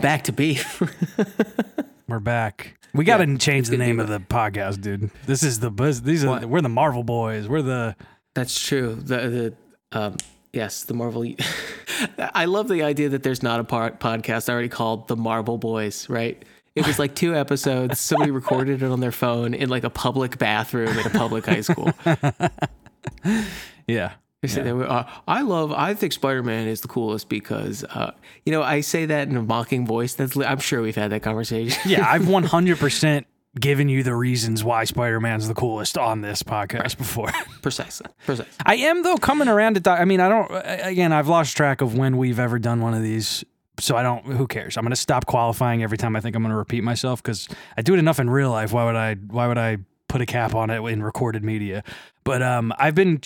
Back to Beef. We're back. We got to Yeah, change it's the gonna name be of the podcast, dude. This is the buzz. These are What? we're the Marvel boys. We're the That's true. The the um yes, the Marvel. I love the idea that there's not a part podcast already called the Marvel Boys, right? It was like two episodes. Somebody recorded it on their phone in like a public bathroom at a public high school. yeah. They said they were, uh, I love. I think Spider Man is the coolest because, uh, you know, I say that in a mocking voice. That's. I'm sure we've had that conversation. Yeah, I've 100% given you the reasons why Spider-Man's the coolest on this podcast before. precisely. Precisely. I am though coming around to doc- I mean, I don't again, I've lost track of when we've ever done one of these. So I don't who cares? I'm going to stop qualifying every time I think I'm going to repeat myself cuz I do it enough in real life. Why would I why would I put a cap on it in recorded media? But um I've been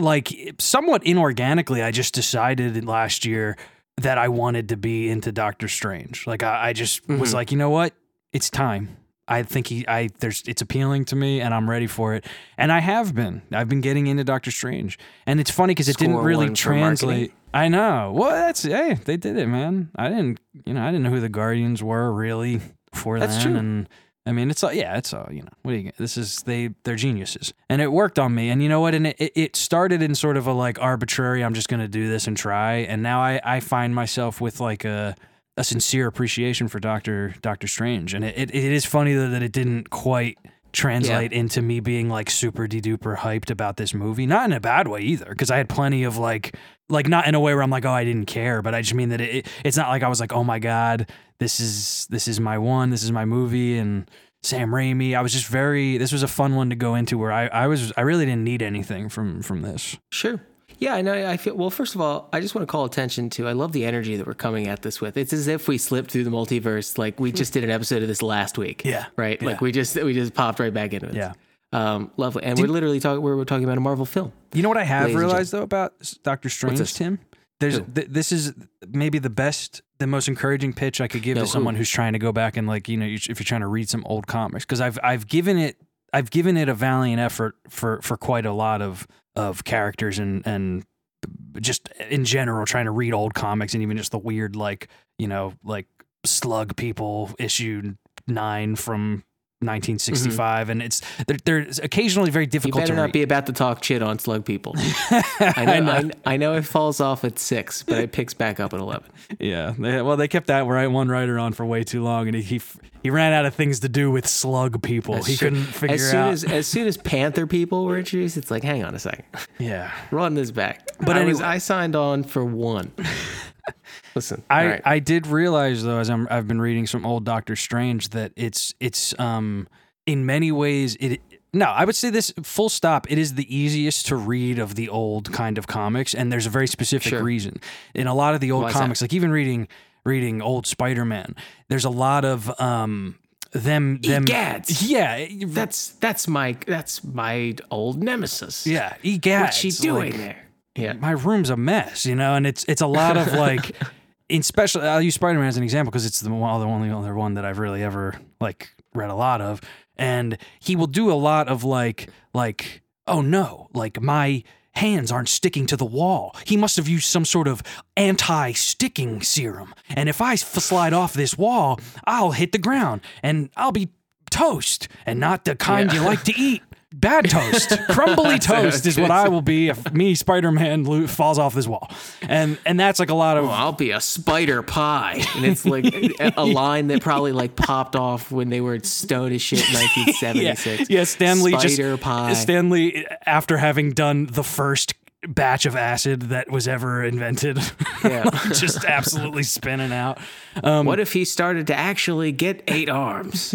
like somewhat inorganically I just decided last year that I wanted to be into Doctor Strange. Like I, I just was mm-hmm. like, you know what? It's time. I think he, I, there's, it's appealing to me, and I'm ready for it. And I have been. I've been getting into Doctor Strange, and it's funny because it didn't really for translate. I know. Well, that's hey, they did it, man. I didn't, you know, I didn't know who the Guardians were really before That's then, true. and I mean, it's all, yeah, it's all, you know, what do you get? This is, they, they're geniuses. And it worked on me. And you know what? And it, it- started in sort of a like arbitrary, I'm just going to do this and try. And now I, I find myself with like a, a sincere appreciation for Doctor, Doctor Strange. And it, it, it is funny though that it didn't quite translate into me being like super de duper hyped about this movie. Not in a bad way either, because I had plenty of like, like not in a way where I'm like, oh, I didn't care, but I just mean that it, it- it's not like I was like, oh my god, this is this is my one, this is my movie, and Sam Raimi. I was just very. This was a fun one to go into where I, I was I really didn't need anything from from this. Sure. Yeah, I know. I feel well. First of all, I just want to call attention to. I love the energy that we're coming at this with. It's as if we slipped through the multiverse. Like we just did an episode of this last week. Yeah, Right. yeah. Like we just we just popped right back into it. Yeah. Um, lovely. And we're literally talking. We're, we're talking about a Marvel film. You know what I have realized though about Doctor Strange. Tim? There's th- this is maybe the best, the most encouraging pitch I could give No, to who? someone who's trying to go back and like you know if you're trying to read some old comics because I've I've given it I've given it a valiant effort for for quite a lot of of characters and and just in general trying to read old comics and even just the weird like you know like slug people issue nine from 1965 mm-hmm. and it's they're, they're occasionally very difficult. You better to not read. be about to talk shit on slug people. I know. I, I know it falls off at six, but it picks back up at eleven. Yeah, they, well, they kept that right one writer on for way too long, and he he, he ran out of things to do with slug people. he Sure. couldn't figure as soon out. as as soon as Panther people were introduced, it's like, hang on a second, yeah, run this back. But I was anyway- I signed on for one. Listen, I right. I did realize though, as I'm I've been reading some old Doctor Strange, that it's it's um in many ways it. No, I would say this full stop. It is the easiest to read of the old kind of comics, and there's a very specific Sure. reason. In a lot of the old Why comics, like even reading reading old Spider-Man, there's a lot of um them them Egads. yeah That's that's my that's my old nemesis. Yeah, egads. What's she doing Like, there? Yeah. my room's a mess, you know, and it's it's a lot of like, in special. I'll use Spider Man as an example because it's the one, the only other one that I've really ever like read a lot of, and he will do a lot of like like oh no, like my hands aren't sticking to the wall. He must have used some sort of anti-sticking serum, and if I f- slide off this wall, I'll hit the ground and I'll be toast and not the kind Yeah. you like to eat. Bad toast, crumbly toast is what I will be if me Spider Man lo- falls off this wall, and and that's like a lot of Oh, I'll be a spider pie. And it's like a, line that probably like popped off when they were stoned as shit in 1976. yeah, Stan Lee Spider just pie. Stan Lee after having done the first batch of acid that was ever invented, Yeah. just absolutely spinning out. Um, what if he started to actually get eight arms?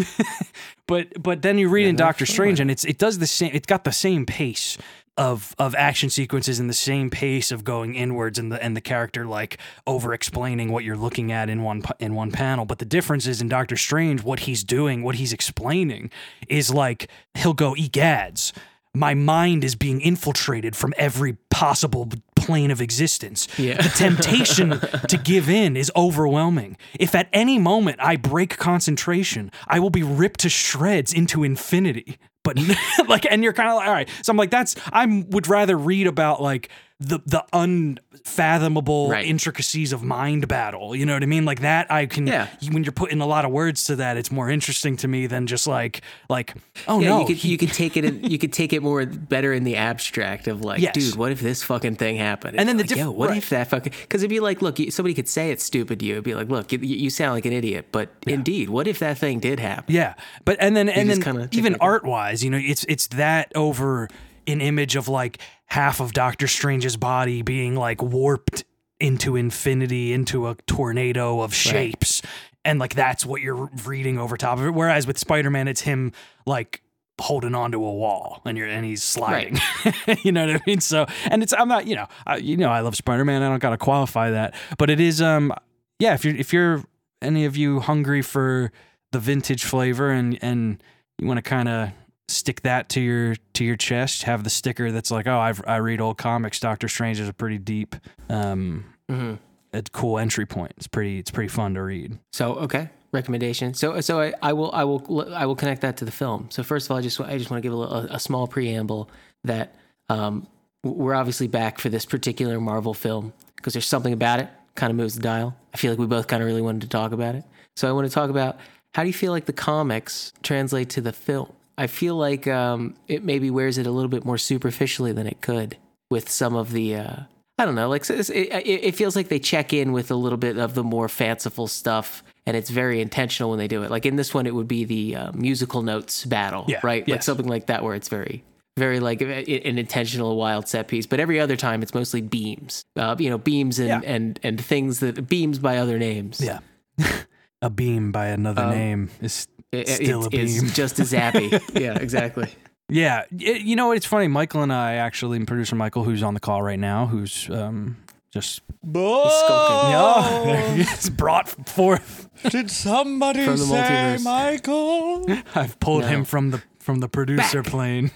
but but then you read in Doctor Strange, and it's it does the same. It's got the same pace of of action sequences and the same pace of going inwards, and the and the character like over explaining what you're looking at in one in one panel. But the difference is in Doctor Strange, what he's doing, what he's explaining, is like he'll go egads. My mind is being infiltrated from every possible plane of existence. Yeah. The temptation to give in is overwhelming. If at any moment I break concentration, I will be ripped to shreds into infinity. But like, and you're kind of like, all right. So I'm like, that's I would rather read about like the the unfathomable Right. intricacies of mind battle. You know what I mean? Like that I can Yeah. when you're putting a lot of words to that, it's more interesting to me than just like like oh Yeah, no. you could you could take it in, you could take it more better in the abstract of like, Yes. dude, what if this fucking thing happened? And then the like, diff- yo, what right. if that fucking? Because it'd be like, look, somebody could say it's stupid to you. It'd be like, look, you, you sound like an idiot, but indeed, what if that thing did happen? Yeah, but and then and just then even it like a- art wise, you know, it's it's that over an image of like half of Doctor Strange's body being like warped into infinity, into a tornado of shapes, and like that's what you're reading over top of it. Whereas with Spider Man, it's him like holding onto a wall and you're and he's sliding. You know what i mean? So and it's i'm not you know I, you know i love spider-man. I don't gotta qualify that. But it is um yeah if you're if you're any of you hungry for the vintage flavor and and you want to kind of stick that to your to your chest have the sticker that's like oh I've, i read old comics doctor strange is a pretty deep um hmm a cool entry point it's pretty it's pretty fun to read So okay, recommendation. So so I, I will I will I will connect that to the film. So first of all, I just I just want to give a, little, a, a small preamble that um, we're obviously back for this particular Marvel film because there's something about it kind of moves the dial. I feel like we both kind of really wanted to talk about it. So I want to talk about how do you feel like the comics translate to the film. I feel like um, it maybe wears it a little bit more superficially than it could with some of the. Uh, I don't know. Like it, it, feels like they check in with a little bit of the more fanciful stuff, and it's very intentional when they do it. Like in this one, it would be the uh, musical notes battle, Yeah, right? Like something like that, where it's very, very like an intentional wild set piece. But every other time, it's mostly beams. Uh, you know, beams and Yeah. and and things that beams by other names. yeah a beam by another Um, name is It- Still it- a it's beam. just as happy. yeah, exactly. Yeah, it, you know it's funny. Michael and I actually, and producer Michael, who's on the call right now, who's um just skulking. yeah, there he is, brought forth. Did somebody From the say multiverse. Michael? I've pulled No. him from the from the producer plane.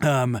Um,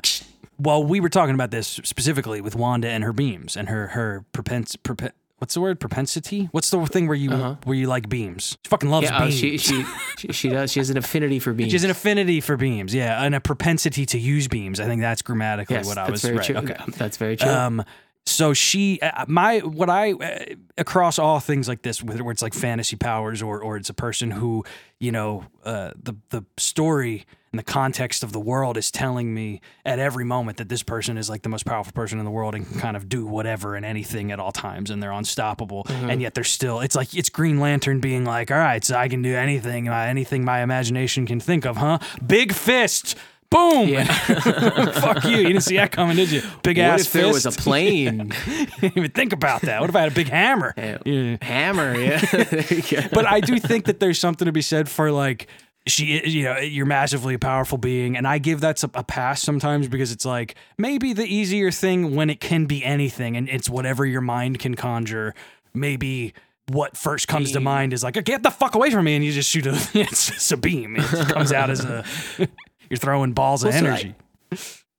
well, we were talking about this specifically with Wanda and her beams and her her propens propen- What's the word? Propensity? What's the thing where you Uh-huh. where you like beams? She fucking loves Yeah, oh, beams. she, she she she does. She has an affinity for beams. She has an affinity for beams, yeah, and a propensity to use beams. I think that's grammatically yes, what I that's was very right. true. Okay. That's very true. Um, so she, uh, my, what I, uh, across all things like this, whether it's like fantasy powers or, or it's a person who, you know, uh, the, the story and the context of the world is telling me at every moment that this person is like the most powerful person in the world and can kind of do whatever and anything at all times and they're unstoppable. And yet they're still, it's like, it's Green Lantern being like, all right, so I can do anything, uh, anything my imagination can think of, huh? Big fist. Boom! Yeah. Fuck you! You didn't see that coming, did you? Big what ass if there was a fist. plane didn't even think about that. What if I had a big hammer? Yeah. Yeah. hammer? Yeah, there you go. But I do think that there's something to be said for like she, you know, you're massively a powerful being, and I give that a pass sometimes because it's like maybe the easier thing when it can be anything, and it's whatever your mind can conjure. Maybe what first comes to mind is like, get the fuck away from me, and you just shoot a, it's just a beam. It comes out as a, you're throwing balls of Well, so I- energy.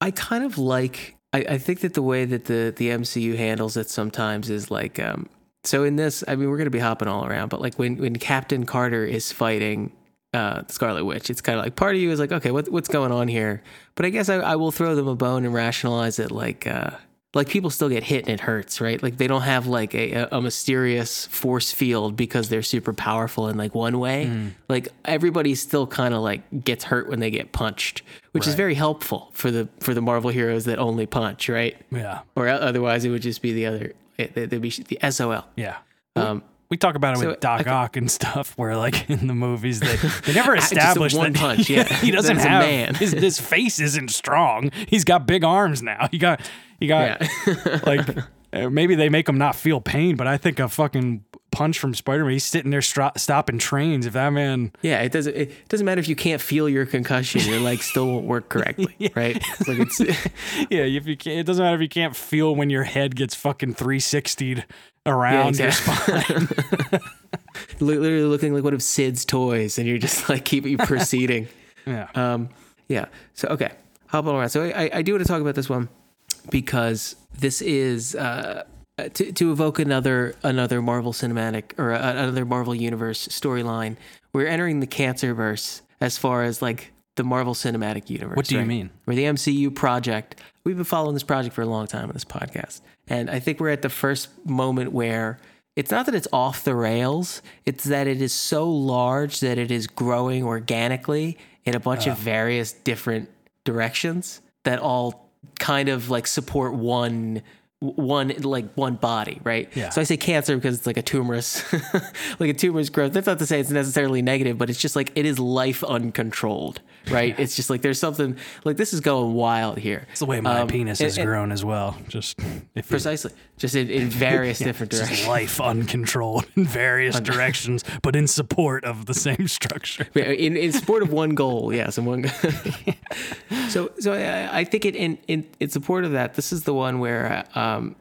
I kind of like. I, I think that the way that the the MCU handles it sometimes is like. Um, so in this, I mean, we're gonna be hopping all around, but like when when Captain Carter is fighting uh, Scarlet Witch, it's kind of like part of you is like, okay, what what's going on here? But I guess I, I will throw them a bone and rationalize it like. Uh, like people still get hit and it hurts, right? Like they don't have like a, a mysterious force field because they're super powerful in like one way. Like everybody still kind of like gets hurt when they get punched, which is very helpful for the for the Marvel heroes that only punch, right? Yeah, Or otherwise it would just be the other. It, it'd be the SOL. yeah. Um, We talk about it So with Doc I- Ock and stuff, where like in the movies they they never established one that punch, yeah. he doesn't That is a have man. His, his face isn't strong. He's got big arms now. He got he got yeah. like uh, maybe they make him not feel pain, but I think a fucking punch from Spider Man. He's sitting there stro- stopping trains. If that man, yeah, it doesn't. It doesn't matter if you can't feel your concussion. Your leg still won't work correctly, right? It's like it's yeah, if you can't, it doesn't matter if you can't feel when your head gets fucking three sixty'd around your exactly. spine. literally looking like one of Sid's toys, and you're just like keep you proceeding. Yeah, Um, yeah. So okay, hop on around. So I, I, do want to talk about this one because this is uh, to to evoke another another Marvel cinematic or uh, another Marvel universe storyline. We're entering the Cancerverse as far as like the Marvel Cinematic Universe. What do you right? mean? Or the MCU project. We've been following this project for a long time on this podcast. And I think we're at the first moment where it's not that it's off the rails, it's that it is so large that it is growing organically in a bunch Uh. of various different directions that all kind of like support one one like one body, right? Yeah. So I say cancer because it's like a tumorous like a tumorous growth. That's not to say it's necessarily negative, but it's just like it is life uncontrolled, right? It's just like there's something like this is going wild here. It's the way my Um, penis has and- grown as well. Just Precisely. Just in, in various different just directions. life uncontrolled in various directions, but in support of the same structure. in in support of one goal, yes, and one. so so I, I think it in, in in support of that, this is the one where um,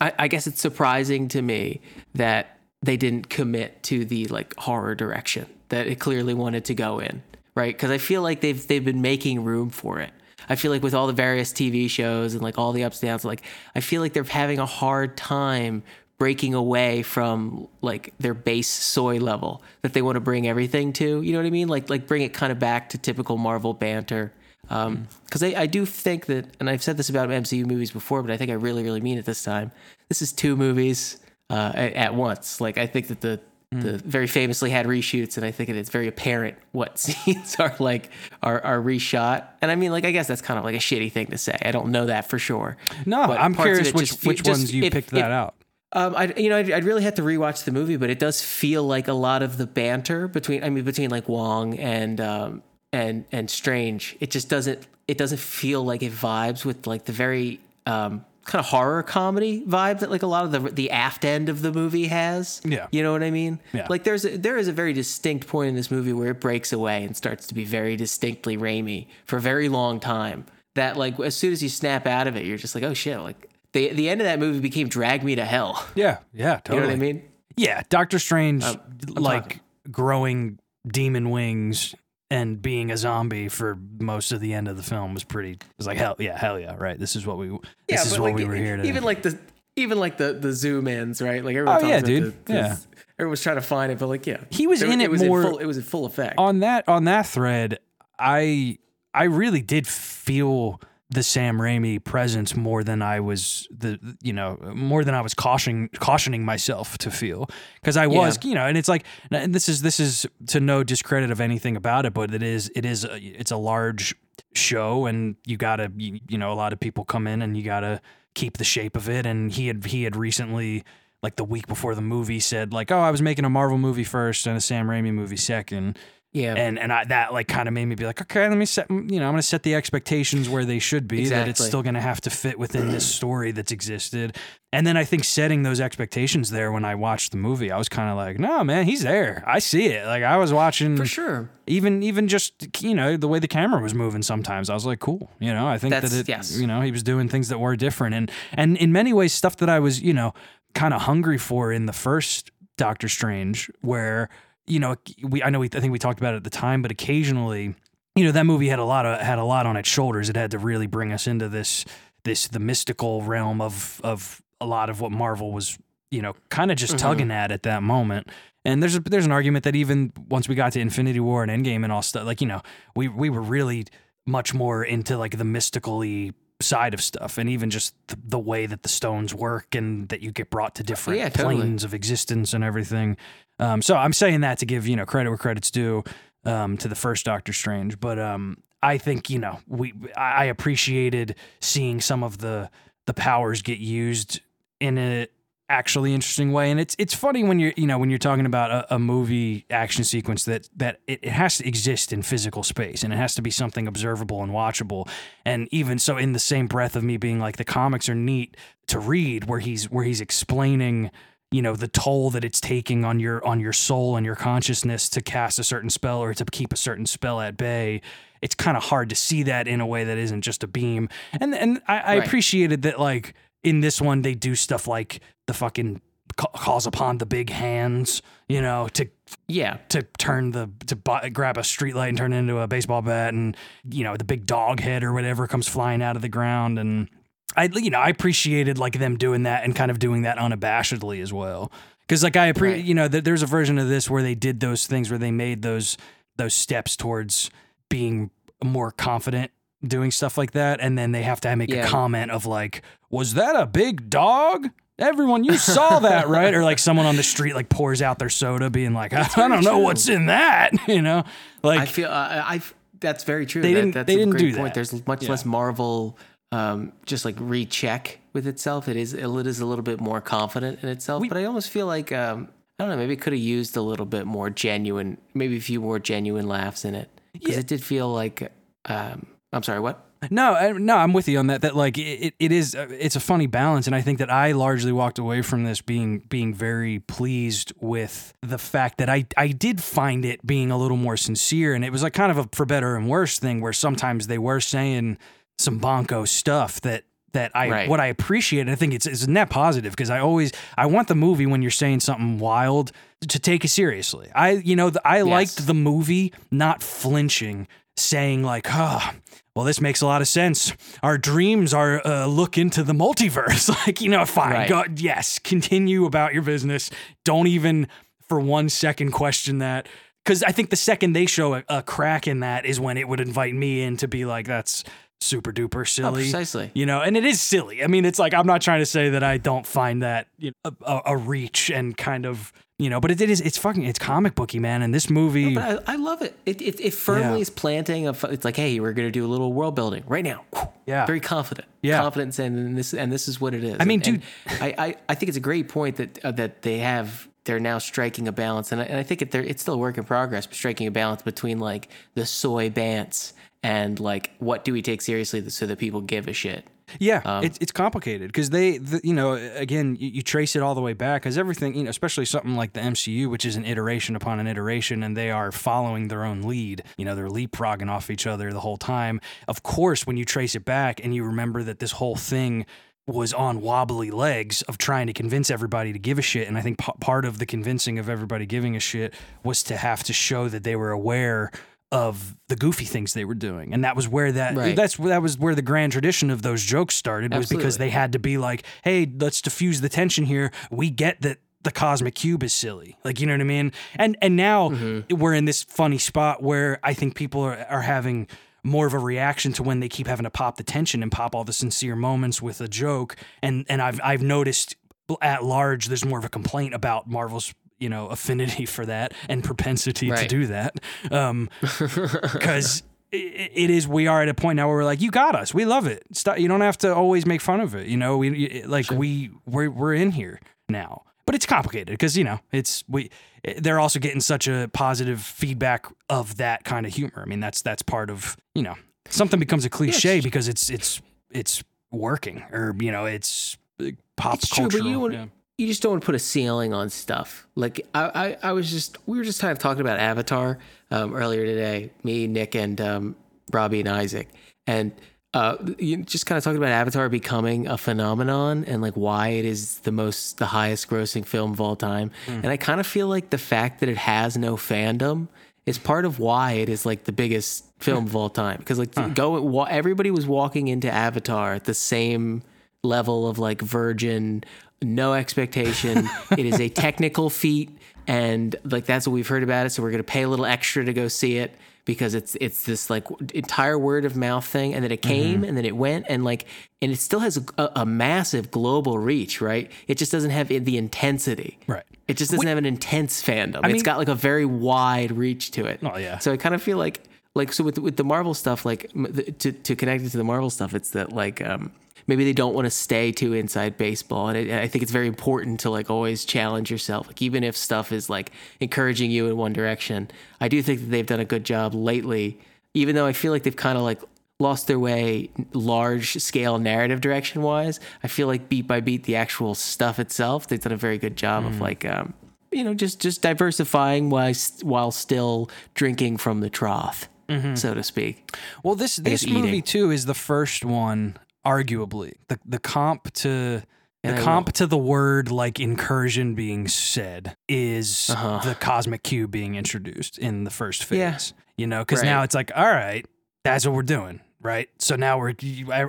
I, I guess it's surprising to me that they didn't commit to the like horror direction that it clearly wanted to go in, right? Because I feel like they've they've been making room for it. I feel like with all the various TV shows and like all the ups and downs, like I feel like they're having a hard time breaking away from like their base soy level that they want to bring everything to. You know what I mean? Like like bring it kind of back to typical Marvel banter. Because I, I do think that, and I've said this about MCU movies before, but I think I really really mean it this time. This is two movies uh, at, at once. Like I think that the the very famously had reshoots, and I think that it's very apparent what scenes are like are are reshot. And I mean, like I guess that's kind of like a shitty thing to say. I don't know that for sure. No, But I'm curious which just which just ones you picked that out. Um, I you know I'd, I'd really have to rewatch the movie, but it does feel like a lot of the banter between I mean between like Wong and um and and Strange. It just doesn't it doesn't feel like it vibes with like the very um kind of horror comedy vibe that like a lot of the the aft end of the movie has. Yeah. you know what I mean. Yeah. Like there's a, there is a very distinct point in this movie where it breaks away and starts to be very distinctly Raimi for a very long time. That like as soon as you snap out of it, you're just like oh shit like. The, the end of that movie became Drag Me to Hell. Yeah, yeah, totally. You know what I mean? Yeah, Doctor Strange, I'm like talking. growing demon wings and being a zombie for most of the end of the film was pretty. It Was like hell, yeah, hell yeah, right. This is what we. This is but what like, we were here to. Even like the even like the the zoom ins, right? Like everyone Oh, yeah, about dude. The, Yeah. Everyone's trying to find it, but like yeah, He was There- in it was more- In full, it was in full effect. on that on that thread, I I really did feel the Sam Raimi presence more than I was the you know more than I was cautioning cautioning myself to feel. Because I was you know and it's like and this is this is to no discredit of anything about it but it is it is a, it's a large show and you gotta you, you know a lot of people come in and you gotta keep the shape of it. And he had he had recently like the week before the movie said like oh I was making a Marvel movie first and a Sam Raimi movie second yeah, and and I, that like kind of made me be like, okay, let me set, you know, I'm gonna set the expectations where they should be. That it's still gonna have to fit within this story that's existed. And then I think setting those expectations there when I watched the movie, I was kind of like, no, man, he's there. I see it. Like I was watching, for sure. even even just you know the way the camera was moving. Sometimes I was like, cool. You know, I think That's- that it, yes. you know, he was doing things that were different, and and in many ways, stuff that I was you know kind of hungry for in the first Doctor Strange, where you know we I know we I think we talked about it at the time, but occasionally, you know, that movie had a lot of had a lot on its shoulders. It had to really bring us into this this the mystical realm of of a lot of what Marvel was you know kind of just mm-hmm. tugging at at that moment. And there's a, there's an argument that even once we got to Infinity War and Endgame and all stuff, like you know, we we were really much more into like the mystically side of stuff, and even just the, the way that the stones work and that you get brought to different Yeah, totally. planes of existence and everything. Um, so I'm saying that to give you know credit where credit's due um, to the first Doctor Strange, but um, I think you know we I appreciated seeing some of the the powers get used in a actually interesting way. And it's it's funny when you're you know when you're talking about a, a movie action sequence that that it, it has to exist in physical space and it has to be something observable and watchable. And even so in the same breath of me being like the comics are neat to read where he's where he's explaining you know the toll that it's taking on your on your soul and your consciousness to cast a certain spell or to keep a certain spell at bay. It's kind of hard to see that in a way that isn't just a beam. And and i, I Right. appreciated that like in this one they do stuff like the fucking calls upon the big hands you know to Yeah, to turn the to buy, grab a streetlight and turn it into a baseball bat and you know the big dog head or whatever comes flying out of the ground and I you know I appreciated like them doing that and kind of doing that unabashedly as well because like I appreciate Right. you know th- there's a version of this where they did those things where they made those those steps towards being more confident doing stuff like that, and then they have to make Yeah. a comment of like, "Was that a big dog?" Everyone, you saw that, right? Or like someone on the street like pours out their soda, being like, "I don't know true. what's in that," you know, like I feel uh, I that's very true. They That- didn't- That's they a didn't great do point. that. There's much Yeah. less Marvel, um, just like recheck with itself. It is it is a little bit more confident in itself. but I almost feel like um, I don't know. Maybe it could have used a little bit more genuine, maybe a few more genuine laughs in it because Yeah. it did feel like. Um, I'm sorry. What? No, I, no, I'm with you on that. That like it, it is, uh, it's a funny balance, and I think that I largely walked away from this being being very pleased with the fact that I I did find it being a little more sincere, and it was like kind of a for better and worse thing where sometimes they were saying some bonko stuff that that I Right. what I appreciate. And I think it's it's a net positive because I always I want the movie when you're saying something wild to take it seriously. I you know the, I liked the movie not flinching, saying like, ah. well, this makes a lot of sense. Our dreams are uh, look into the multiverse. like, you know, fine. Right. Go, yes, continue about your business. Don't even for one second question that. Because I think the second they show a, a crack in that is when it would invite me in to be like, that's super duper Oh, silly. precisely. You know, and it is silly. I mean, it's like I'm not trying to say that I don't find that you know, a, a, a reach and kind of you know, but it, it is it's fucking it's comic booky man, and this movie. But I, I love it. It, it, it firmly Yeah. is planting. A, it's like, hey, we're going to do a little world building right now. Yeah. very confident. Yeah. saying and this and this is what it is. I mean, And- and I, I I think it's a great point that uh, that they have. They're now striking a balance, and I, and I think it, it's still a work in progress, but striking a balance between like the soy bants and like what do we take seriously so that people give a shit. Yeah, Um, it's it's complicated because they, the, you know, again, you, you trace it all the way back because everything, you know, especially something like the MCU, which is an iteration upon an iteration, and they are following their own lead. You know, they're leapfrogging off each other the whole time. Of course, when you trace it back and you remember that this whole thing was on wobbly legs of trying to convince everybody to give a shit, and I think p- part of the convincing of everybody giving a shit was to have to show that they were aware of the goofy things they were doing, and that was where that Right. that's that was where the grand tradition of those jokes started was because they had to be like, hey, let's diffuse the tension here. We get that the cosmic cube is silly, like you know what I mean. And and now Mm-hmm. we're in this funny spot where I think people are are having more of a reaction to when they keep having to pop the tension and pop all the sincere moments with a joke. And and I've I've noticed at large there's more of a complaint about Marvel's you know affinity for that and propensity to do that. Um, because it is we are at a point now where we're like you got us. We love it. Stop, you don't have to always make fun of it you know? We like we we're, we're in here now. But it's complicated because you know it's we they're also getting such a positive feedback of that kind of humor. I mean that's that's part of you know something becomes a cliche Yes. because it's it's it's working or you know it's uh, pop It's true, culture but you don't- you just don't want to put a ceiling on stuff. Like I, I, I was just we were just kind of talking about Avatar um, earlier today. Me, Nick, and um, Robbie and Isaac, and uh, you just kind of talking about Avatar becoming a phenomenon and like why it is the most the highest grossing film of all time. And I kind of feel like the fact that it has no fandom is part of why it is like the biggest film of all time. Because like go everybody was walking into Avatar at the same level of like virgin no expectation. It is a technical feat and like that's what we've heard about it so we're going to pay a little extra to go see it because it's it's this like entire word of mouth thing and then it came and then it went and like and it still has a, a massive global reach right? It just doesn't have the intensity. Right. it just doesn't have an intense fandom. Mean- it's got like a very wide reach to it. Oh, yeah. so I kind of feel like like so with with the Marvel stuff like to to connect it to the Marvel stuff it's that like um maybe they don't want to stay too inside baseball and it, I think it's very important to like always challenge yourself. Like even if stuff is like encouraging you in one direction I do think that they've done a good job lately even though I feel like they've kind of like lost their way large scale narrative direction wise I feel like beat by beat the actual stuff itself they've done a very good job of like um you know just just diversifying while while still drinking from the trough so to speak. Well, this this movie too is the first one, arguably the the comp to the comp to the word like incursion being said is Uh-huh. the cosmic cube being introduced in the first phase. Yeah. You know, because Right. now it's like, all right, that's what we're doing, right? So now we're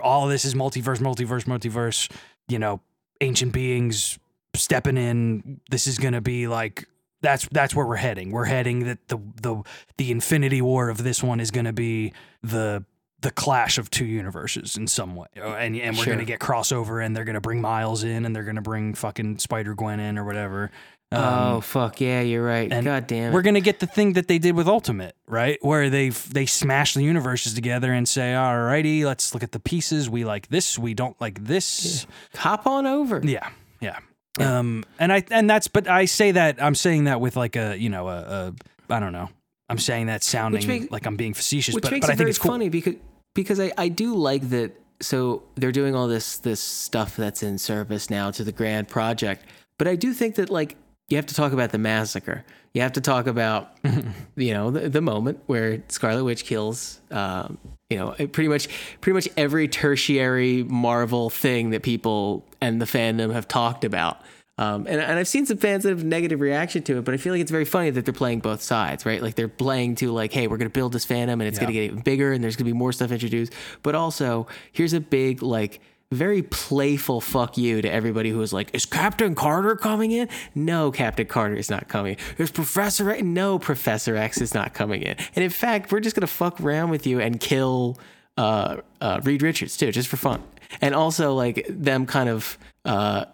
all this is multiverse, multiverse, multiverse. You know, ancient beings stepping in. This is gonna be like that's that's where we're heading. We're heading that the the the Infinity War of this one is going to be the the clash of two universes in some way, Uh, and and we're Sure. going to get crossover, and they're going to bring Miles in, and they're going to bring fucking Spider Gwen in or whatever. Um, oh fuck yeah, you're right. and God damn it. we're gonna get the thing that they did with Ultimate, right? Where they they smash the universes together and say, "Alrighty, let's look at the pieces. We like this. We don't like this." Hop on over. Yeah, yeah. Um, and I and that's but I say that I'm saying that with like a you know a, a I don't know. I'm saying that sounding makes- like I'm being facetious, which but, makes but I think it's cool. funny because because I, I do like that so they're doing all this this stuff that's in service now to the grand project. But i do think that like you have to talk about the massacre. You have to talk about you know the, the moment where scarlet witch kills um, you know pretty much pretty much every tertiary marvel thing that people and the fandom have talked about um, and, and I've seen some fans that have negative reaction to it, but I feel like it's very funny that they're playing both sides, right? Like they're playing to like, hey, we're going to build this fandom and it's going to get even bigger and there's going to be more stuff introduced. But also, here's a big like very playful fuck you to everybody who is like, is Captain Carter coming in? No, Captain Carter is not coming. Is Professor X? No, Professor X is not coming in. And in fact, we're just going to fuck around with you and kill uh, uh, Reed Richards too, just for fun. And also like them kind of. Uh,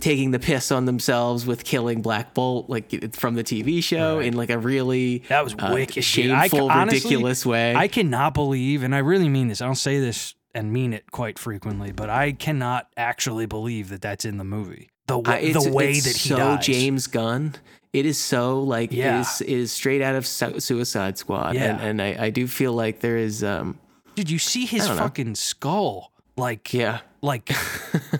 taking the piss on themselves with killing Black Bolt, like from the TV show, in like a really That was uh, wicked, dude. shameful, I- honestly, ridiculous way. I cannot believe, and I really mean this. I don't say this and mean it quite frequently, but I cannot actually believe that that's in the movie. The I- way, the way that he so dies. James Gunn. It is so like Yeah. it is, it is straight out of Su- Suicide Squad, Yeah. and, and I, I do feel like there is um Did you see his don't know. fucking skull? Like, yeah like,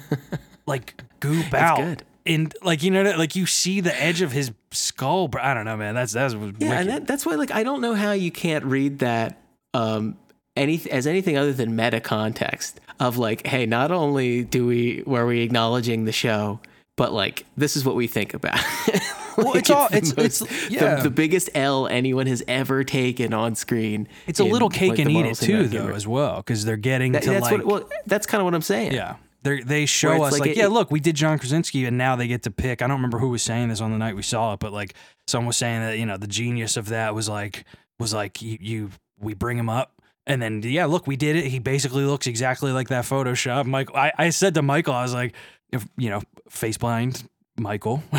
like goop out. good. And like you know, like you see the edge of his skull. I don't know, man. That's that's yeah, wicked. and that, that's why like I don't know how you can't read that um any as anything other than meta context of like hey not only do we were we acknowledging the show but like this is what we think about it. Well, Like, it's all- the it's- it's- the- yeah. the, biggest L anyone has ever taken on screen. it's a in, little cake like, and eat it too, though, as well, because they're getting That- to that's like. what, well, that's kind of what I'm saying. Yeah. They they show us like like, it- yeah, it- look, we did John Krasinski and now they get to pick. I don't remember who was saying this on the night we saw it, but like someone was saying that, you know, the genius of that was like was like you, you we bring him up and then yeah, look, we did it. He basically looks exactly like that Photoshop. Mike I, I said to Michael, I was like, if you know, face blind Michael.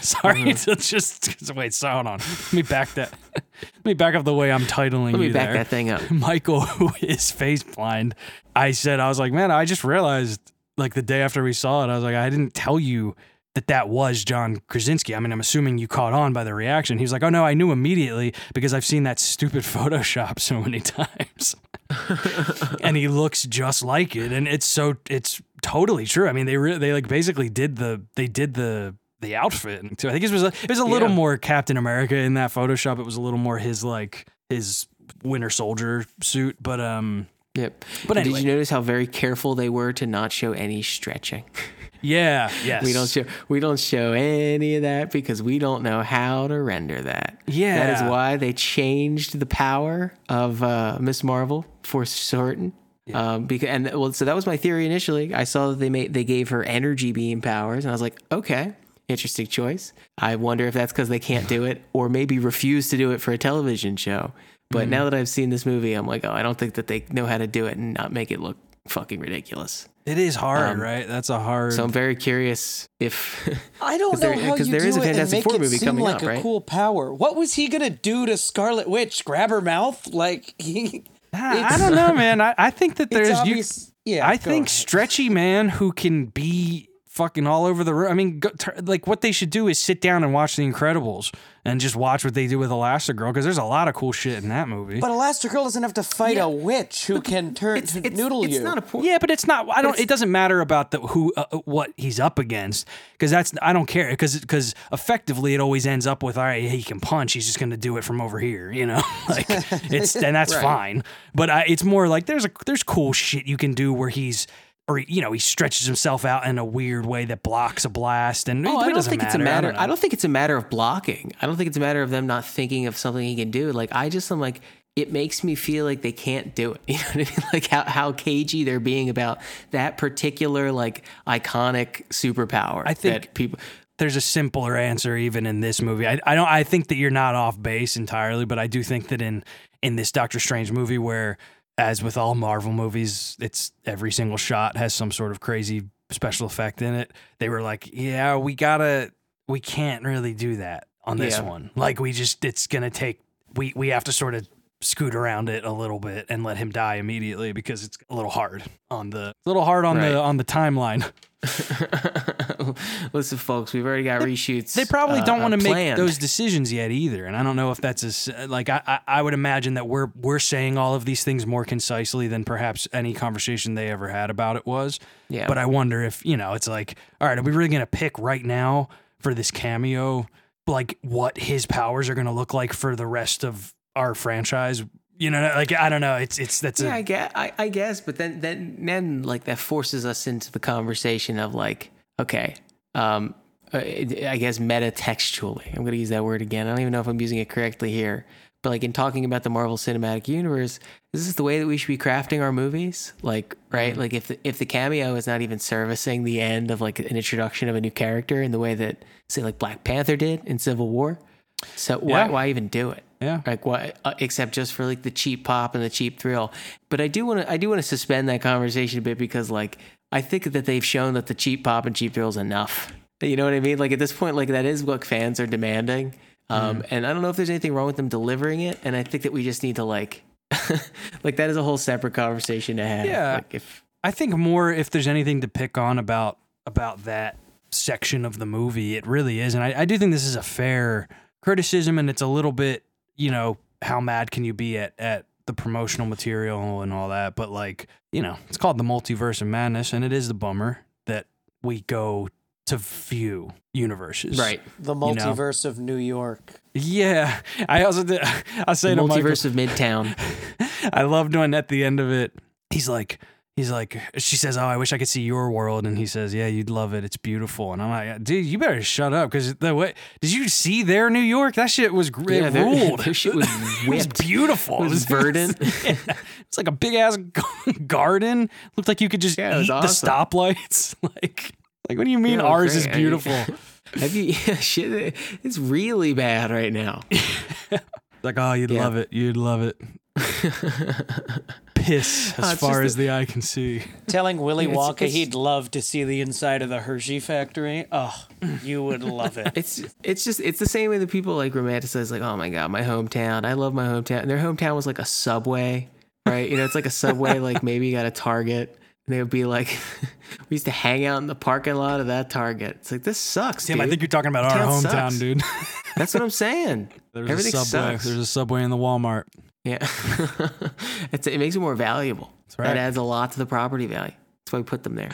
Sorry, Mm-hmm. it's just wait, so hold on. Let me back that. Let me back up the way I'm titling Let me you back there. that thing up. Michael, who is face blind, I said, I was like, man, I just realized, like the day after we saw it, I was like, I didn't tell you that that was John Krasinski. I mean, I'm assuming you caught on by the reaction. He was like, oh no, I knew immediately because I've seen that stupid Photoshop so many times. and he looks just like it, and it's so it's totally true. I mean, they re- they like basically did the they did the the outfit too. I think it was a, it was a little Yeah. more Captain America in that Photoshop. It was a little more his like his Winter Soldier suit, but um, Yep. But anyway. did you notice how very careful they were to not show any stretching? yeah, yes, We don't show we don't show any of that because we don't know how to render that. Yeah. That is why they changed the power of uh, Miss Marvel for certain. Um, because and well, so that was my theory initially. I saw that they made they gave her energy beam powers, and I was like, okay, interesting choice. I wonder if that's because they can't do it, or maybe refuse to do it for a television show. But Mm-hmm. now that I've seen this movie, I'm like, oh, I don't think that they know how to do it and not make it look fucking ridiculous. It is hard, Um, right? That's a hard. So I'm very curious if I don't know there- how 'cause you there do is a it and Fantastic make Four it movie seem coming like up, a right? cool power. What was he gonna do to Scarlet Witch? Grab her mouth? Like he? I don't know, man. I, I think that It's there's you. Yeah, I think ahead. stretchy man who can be fucking all over the room. I mean, go, tur- like what they should do is sit down and watch The Incredibles and just watch what they do with Elastigirl because there's a lot of cool shit in that movie. But Elastigirl doesn't have to fight a witch who can turn it's, to it's, noodle it's you. not a point. yeah, but it's not. I don't. It doesn't matter about the who uh, uh, what he's up against because that's. I don't care because because effectively it always ends up with all right. He can punch. He's just going to do it from over here. You know, like it's and that's Right. fine. But I, it's more like there's a there's cool shit you can do where he's. Or you know he stretches himself out in a weird way that blocks a blast, and Oh, I don't think matter. it's a matter. know. I don't think it's a matter of blocking. I don't think it's a matter of them not thinking of something he can do. Like I just am like, it makes me feel like they can't do it. You know what I mean? Like how how cagey they're being about that particular like iconic superpower. I think- people there's a simpler answer even in this movie. I, I don't I think that you're not off base entirely, but I do think that in in this Doctor Strange movie where as with all Marvel movies, it's every single shot has some sort of crazy special effect in it. They were like, yeah, we gotta, we can't really do that on this Yeah. one. Like, we just, it's gonna take, we we have to sort of scoot around it a little bit and let him die immediately because it's a little hard on the, a little hard on Right. the on the timeline. Listen, folks, we've already got reshoots. They probably uh, don't want to uh, make those decisions yet either, and I don't know if that's as like I, I I would imagine that we're we're saying all of these things more concisely than perhaps any conversation they ever had about it was. Yeah. But I wonder if you know it's like, all right, are we really gonna pick right now for this cameo, like what his powers are gonna look like for the rest of our franchise? You know, like I don't know. It's it's that's Yeah, I a guess, I, I guess, but then, then, then, like that forces us into the conversation of like, okay, um, uh, I guess meta textually. I'm gonna use that word again. I don't even know if I'm using it correctly here, but like in talking about the Marvel Cinematic Universe, this is this the way that we should be crafting our movies? Like, right? Like if the, if the cameo is not even servicing the end of like an introduction of a new character in the way that say like Black Panther did in Civil War, so why Yeah. why even do it? yeah. like what uh, except just for like the cheap pop and the cheap thrill but i do want to i do want to suspend that conversation a bit because like i think that they've shown that the cheap pop and cheap thrill is enough you know what i mean like at this point like that is what fans are demanding um and i don't know if there's anything wrong with them delivering it and i think that we just need to like like that is a whole separate conversation to have Yeah. like if I think more if there's anything to pick on about about that section of the movie, it really is. And I, I do think this is a fair criticism and it's a little bit, you know, how mad can you be at at the promotional material and all that. But like, you know, it's called the multiverse of madness, and it is the bummer that we go to few universes. right The know. multiverse of New York. Yeah. I also did I say the to Michael, multiverse of midtown I love when at the end of it, he's like, he's like, she says, "Oh, I wish I could see your world," and he says, "Yeah, you'd love it. It's beautiful." And I'm like, "Dude, you better shut up because the way did you see their New York? That shit was great. Yeah, ruled. their shit was it was beautiful. It was verdant. yeah. It's like a big ass garden. Looked like you could just Yeah, eat was the stoplights. like, like what do you mean Yeah, ours great. is I mean- beautiful? have you yeah, shit it's really bad right now like, oh, you'd love it. You'd love it. Piss as far as the eye can see. Telling Willy It's- Wonka it's- he'd love to see the inside of the Hershey factory. Oh, you would love it. It's it's just it's the same way that people like romanticize like oh my god my hometown I love my hometown and their hometown was like a subway right you know it's like a subway like maybe you got a Target and they would be like we used to hang out in the parking lot of that Target it's like this sucks Tim, dude. I think you're talking about our Town hometown, sucks. dude. that's what I'm saying There's everything a subway. sucks There's a subway in the Walmart. Yeah it's, it makes it more valuable right. that adds a lot to the property value that's why we put them there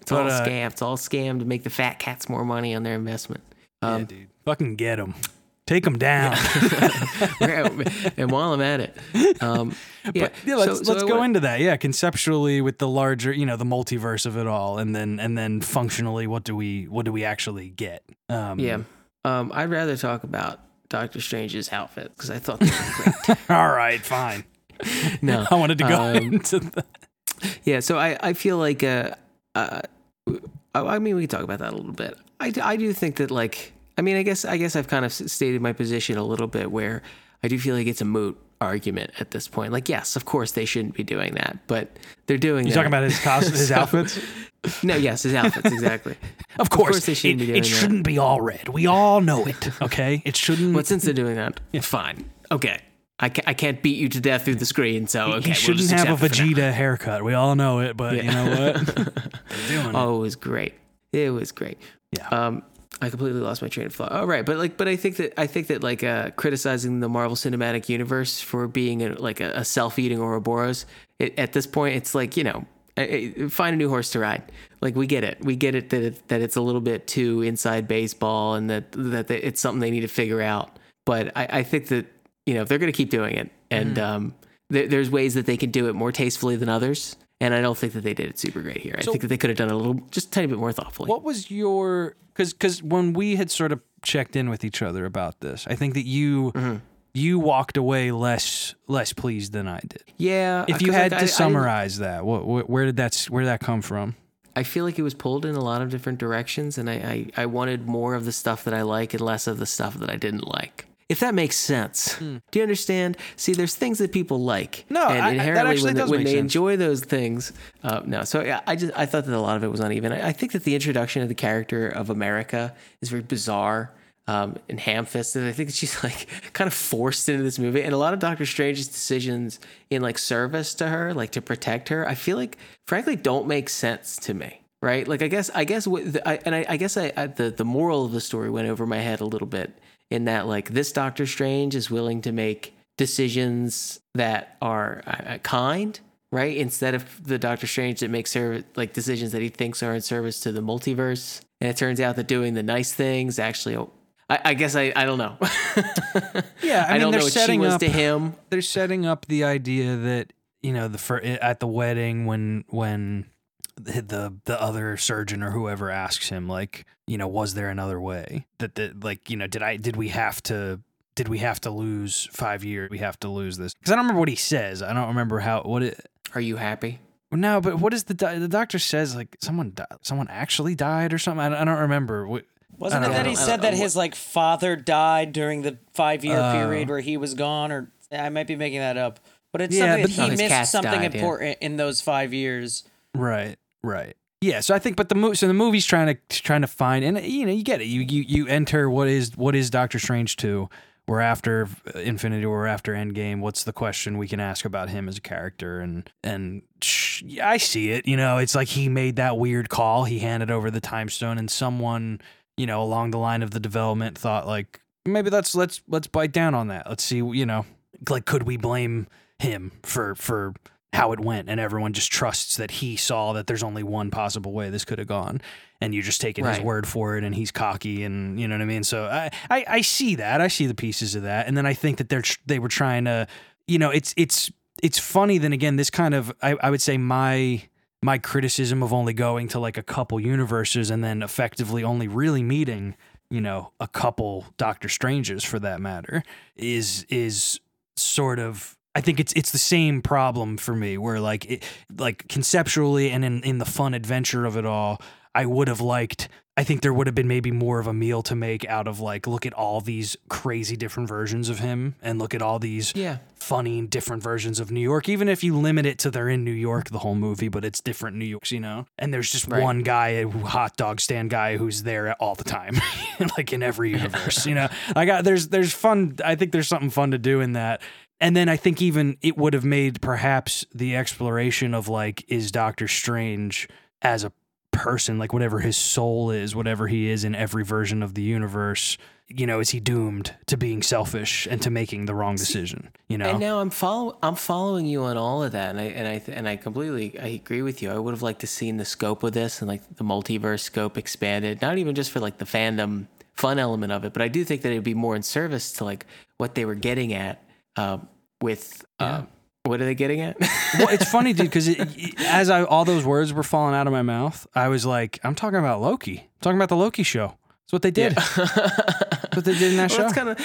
it's all But, uh, scam it's all scam to make the fat cats more money on their investment um, yeah, dude. Fucking get them. Take them down. and while I'm at it, um, yeah, But yeah, let's so- so let's I go wa- into that. Yeah, conceptually with the larger, you know, the multiverse of it all, and then and then functionally, what do we what do we actually get? Um, Yeah, um, I'd rather talk about Doctor Strange's outfit because I thought great. All right, fine. no, I wanted to go um, into the. yeah. So I, I feel like, uh, uh, I I mean, we can talk about that a little bit. I, I do think that, like, I mean, I guess I guess I've kind of stated my position a little bit where I do feel like it's a moot argument at this point. Like, yes, of course they shouldn't be doing that, but they're doing. You that. talking about his costume, his So- outfits? No, yes, his outfits exactly. Of course, course they shouldn't it, be doing that. shouldn't be all red. We all know it. Okay, it shouldn't. But since they're doing that, yeah. fine. Okay. I, ca- I can't beat you to death through the screen, so okay. he we'll shouldn't just have a accept it for now. Vegeta haircut. We all know it, but you know what? Doing it. Oh, it was great. It was great. Yeah. Um, I completely lost my train of thought. Oh, right, but like, but I think that I think that like uh, criticizing the Marvel Cinematic Universe for being a, like a, a self-eating Ouroboros, it, at this point, it's like you know, find a new horse to ride. Like we get it, we get it that it, that it's a little bit too inside baseball, and that that it's something they need to figure out. But I, I think that you know if they're going to keep doing it, and um, there, there's ways that they can do it more tastefully than others. And I don't think that they did it super great here. I think that they could have done it a little, just a tiny bit more thoughtfully. What was your because because when we had sort of checked in with each other about this, I think that you Mm-hmm. you walked away less less pleased than I did. Yeah. If you had like, to I- I summarize that, what, what where did that where did that come from? I feel like it was pulled in a lot of different directions, and I, I, I wanted more of the stuff that I like and less of the stuff that I didn't like. If that makes sense. Do you understand? See, there's things that people like. No, and I- inherently actually when, they- does when they sense. enjoy those things, uh, no. So yeah, I just I thought that a lot of it was uneven. I, I think that the introduction of the character of America is very bizarre um, and ham-fisted. I think that she's like kind of forced into this movie, and a lot of Doctor Strange's decisions in like service to her, like to protect her, I feel like frankly don't make sense to me. Right? Like I guess I guess what the, I, and I, I guess I, I the the moral of the story went over my head a little bit in that like this Doctor Strange is willing to make decisions that are uh, kind, right? Instead of the Doctor Strange that makes serv- like decisions that he thinks are in service to the multiverse, and it turns out that doing the nice things actually. I, I guess I, I don't know. Yeah, I, I, mean, don't they're know what she setting was up to him. they're setting up the idea that you know the fir- at the wedding when when the, the the other surgeon or whoever asks him like you know was there another way that the like you know did I did we have to did we have to lose five years we have to lose this because I don't remember what he says I don't remember how what it Are you happy? no but what is the the doctor says like someone di- someone actually died or something I don't, I don't remember what Wasn't it don't that he said that his like father died during the five year Oh. Uh, period where he was gone, or I might be making that up, but it's Yeah, something but- that he missed something died, yeah. important in those five years. Right, right. Yeah, so I think, but the mo- so the movie's trying to trying to find, and you know, you get it. You you you enter what is what is Doctor Strange two. We're after uh, Infinity War, after Endgame. What's the question we can ask about him as a character? And and sh- I see it. You know, it's like he made that weird call. He handed over the time stone, and someone, you know, along the line of the development thought like maybe let's let's let's bite down on that. Let's see. You know, like could we blame him for for how it went and everyone just trusts that he saw that there's only one possible way this could have gone and you're just taking his word for it and he's cocky and you know what I mean? So I, I I see that I see the pieces of that and then I think that they're they were trying to you know it's it's it's funny then again this kind of I, I would say my my criticism of only going to like a couple universes and then effectively only really meeting you know a couple Doctor strangers for that matter is is sort of I think it's it's the same problem for me where like it, like conceptually and in in the fun adventure of it all I would have liked I think there would have been maybe more of a meal to make out of like look at all these crazy different versions of him and look at all these Yeah. funny different versions of New York even if you limit it to they're in New York the whole movie but it's different New Yorks you know and there's just Right. one guy a hot dog stand guy who's there all the time like in every universe you know I got there's there's fun I think there's something fun to do in that and then I think even it would have made perhaps the exploration of like is Doctor Strange as a person like whatever his soul is whatever he is in every version of the universe you know is he doomed to being selfish and to making the wrong decision you know And now I'm follow I'm following you on all of that, and I and I and I completely I agree with you. I would have liked to seen the scope of this and like the multiverse scope expanded, not even just for like the fandom fun element of it, but I do think that it'd be more in service to like what they were getting at um, with um, what are they getting at? well, it's funny, dude, because as I all those words were falling out of my mouth, I was like, I'm talking about Loki. I'm talking about the Loki show. That's what they did. That's what they did in that well, show. that's kind of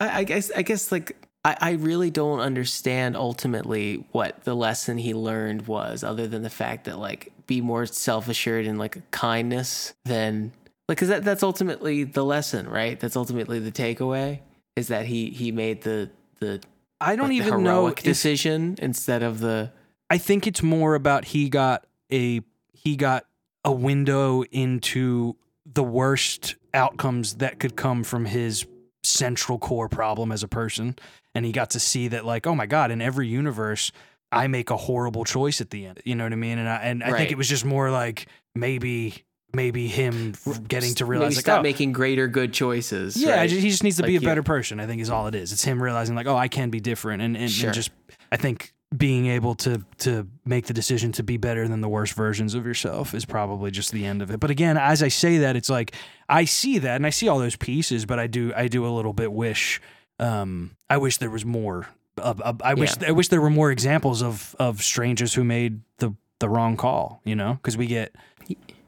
I, I guess I guess like I, I really don't understand ultimately what the lesson he learned was, other than the fact that like be more self assured and like kindness than like because that that's ultimately the lesson, right? That's ultimately the takeaway is that he he made the the I don't like, even know if decision instead of the I think it's more about he got a he got a window into the worst outcomes that could come from his central core problem as a person. And he got to see that like oh my god in every universe I make a horrible choice at the end. You know what I mean? And I and I think it was just more like maybe maybe him getting to realize maybe like stop oh, making greater good choices. yeah, right? ju- he just needs to be a Like, better person. I think is all it is. It's him realizing like, oh, I can be different, and and, Sure. and just I think being able to to make the decision to be better than the worst versions of yourself is probably just the end of it. But again, as I say that, it's like I see that and I see all those pieces, but I do I do a little bit wish um I wish there was more. Of, of, I wish Yeah. I wish there were more examples of of strangers who made the the wrong call. You know, because we get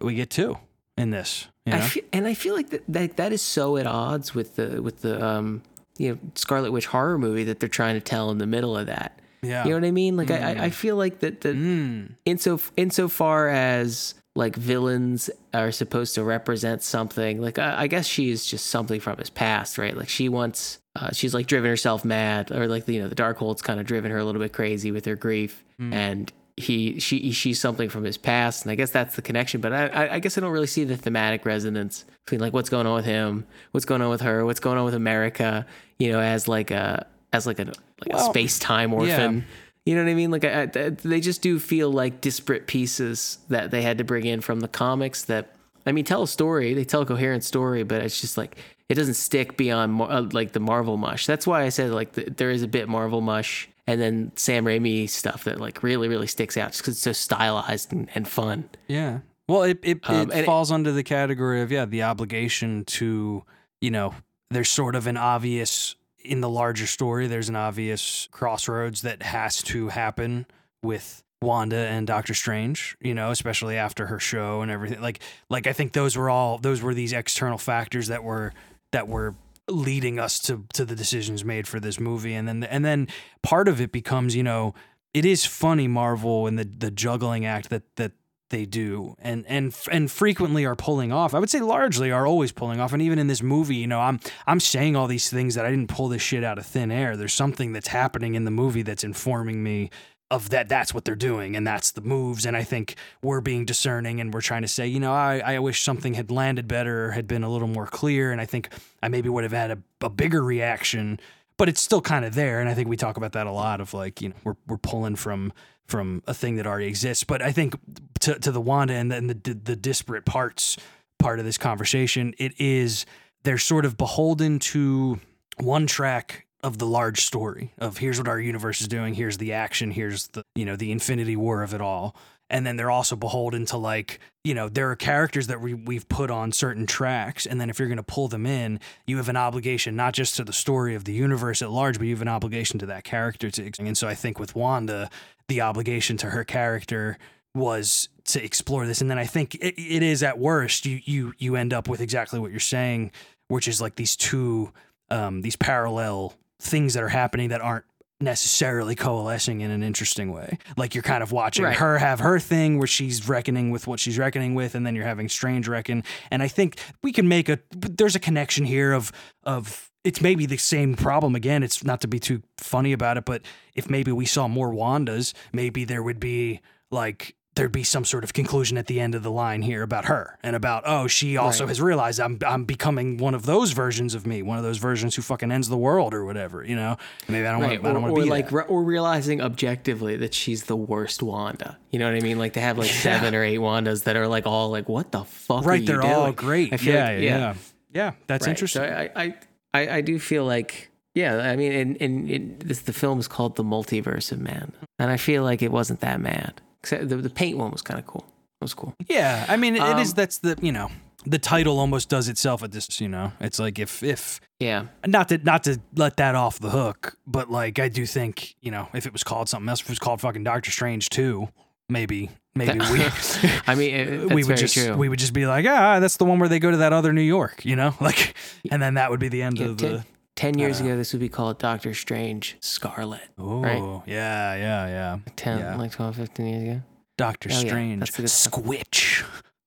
we get two in this. You know? I feel, and I feel like that, that that is so at odds with the with the um you know Scarlet Witch horror movie that they're trying to tell in the middle of that. yeah. You know what I mean? Like I I I feel like that that Mm. in so insofar as like villains are supposed to represent something. Like I, I guess she is just something from his past, right? Like she wants, uh, she's like driven herself mad, or like you know the Darkhold's kind of driven her a little bit crazy with her grief, and he she she's something from his past, and I guess that's the connection. But I I- I guess I don't really see the thematic resonance between like what's going on with him, what's going on with her, what's going on with America, you know, as like a as like a like a space time orphan. You know what I mean? Like I, I, they just do feel like disparate pieces that they had to bring in from the comics. That I mean, tell a story. They tell a coherent story, but it's just like it doesn't stick beyond uh, like the Marvel mush. That's why I said like the, there is a bit Marvel mush, and then Sam Raimi stuff that like really really sticks out just because it's so stylized and, and fun. Yeah. Well, it it, Um, it and it- falls under the category of yeah, the obligation to you know, there's sort of an obvious in the larger story. There's an obvious crossroads that has to happen with Wanda and Doctor Strange. You know, especially after her show and everything. Like like I think those were all those were these external factors that were that were leading us to to the decisions made for this movie and then and then part of it becomes you know it is funny Marvel and the the juggling act that that they do and and and frequently are pulling off. I would say largely are always pulling off and even in this movie, you know, I'm I'm saying all these things that I didn't pull this shit out of thin air. There's something that's happening in the movie that's informing me of that that's what they're doing and that's the moves and I think we're being discerning and we're trying to say, you know, I I wish something had landed better had been a little more clear and I think I maybe would have had a, a bigger reaction but it's still kind of there and i think we talk about that a lot of like you know we're, we're pulling from from a thing that already exists but i think to, to the wanda and then the, the the disparate parts part of this conversation it is they're sort of beholden to one track of the large story of here's what our universe is doing here's the action here's the you know the infinity war of it all. And then they're also beholden to like you know there are characters that we, we've put on certain tracks and then if you're going to pull them in you have an obligation not just to the story of the universe at large but you have an obligation to that character to and so i think with wanda the obligation to her character was to explore this. And then i think it, it is at worst you you you end up with exactly what you're saying which is like these two um these parallel things that are happening that aren't necessarily coalescing in an interesting way. Like you're kind of watching Right. her have her thing where she's reckoning with what she's reckoning with, and then you're having Strange reckon. And I think we can make a there's a connection here of of it's maybe the same problem again. It's not to be too funny about it, but if maybe we saw more Wandas, maybe there would be like there'd be some sort of conclusion at the end of the line here about her and about oh she also Right. has realized I'm I'm becoming one of those versions of me, one of those versions who fucking ends the world or whatever, you know. Maybe I don't Right, want I don't want to be like re- or realizing objectively that she's the worst Wanda. You know what I mean? Like they have like seven or eight Wandas that are like all like, what the fuck? are right, they're all great. Yeah, like- yeah, yeah, That's Right. interesting. So I, I, I, I do feel like, yeah, I mean, and, and this, the film is called The Multiverse of Man. And I feel like it wasn't that mad. Except the, the paint one was kind of cool. It was cool. Yeah, I mean, it it is. Um, That's the you know the title almost does itself at this. You know, it's like if if Yeah. not to not to let that off the hook, but like I do think you know if it was called something else, if it was called fucking Doctor Strange too, maybe maybe we. I mean, it, we would just true. we would just be like ah that's the one where they go to that other New York you know like and then that would be the end Yeah, of the 10 years uh, ago, this would be called Doctor Strange Scarlet. oh right. yeah yeah yeah 10, Yeah. like 12, 15 years ago. Doctor Oh, yeah, Strange good. Squitch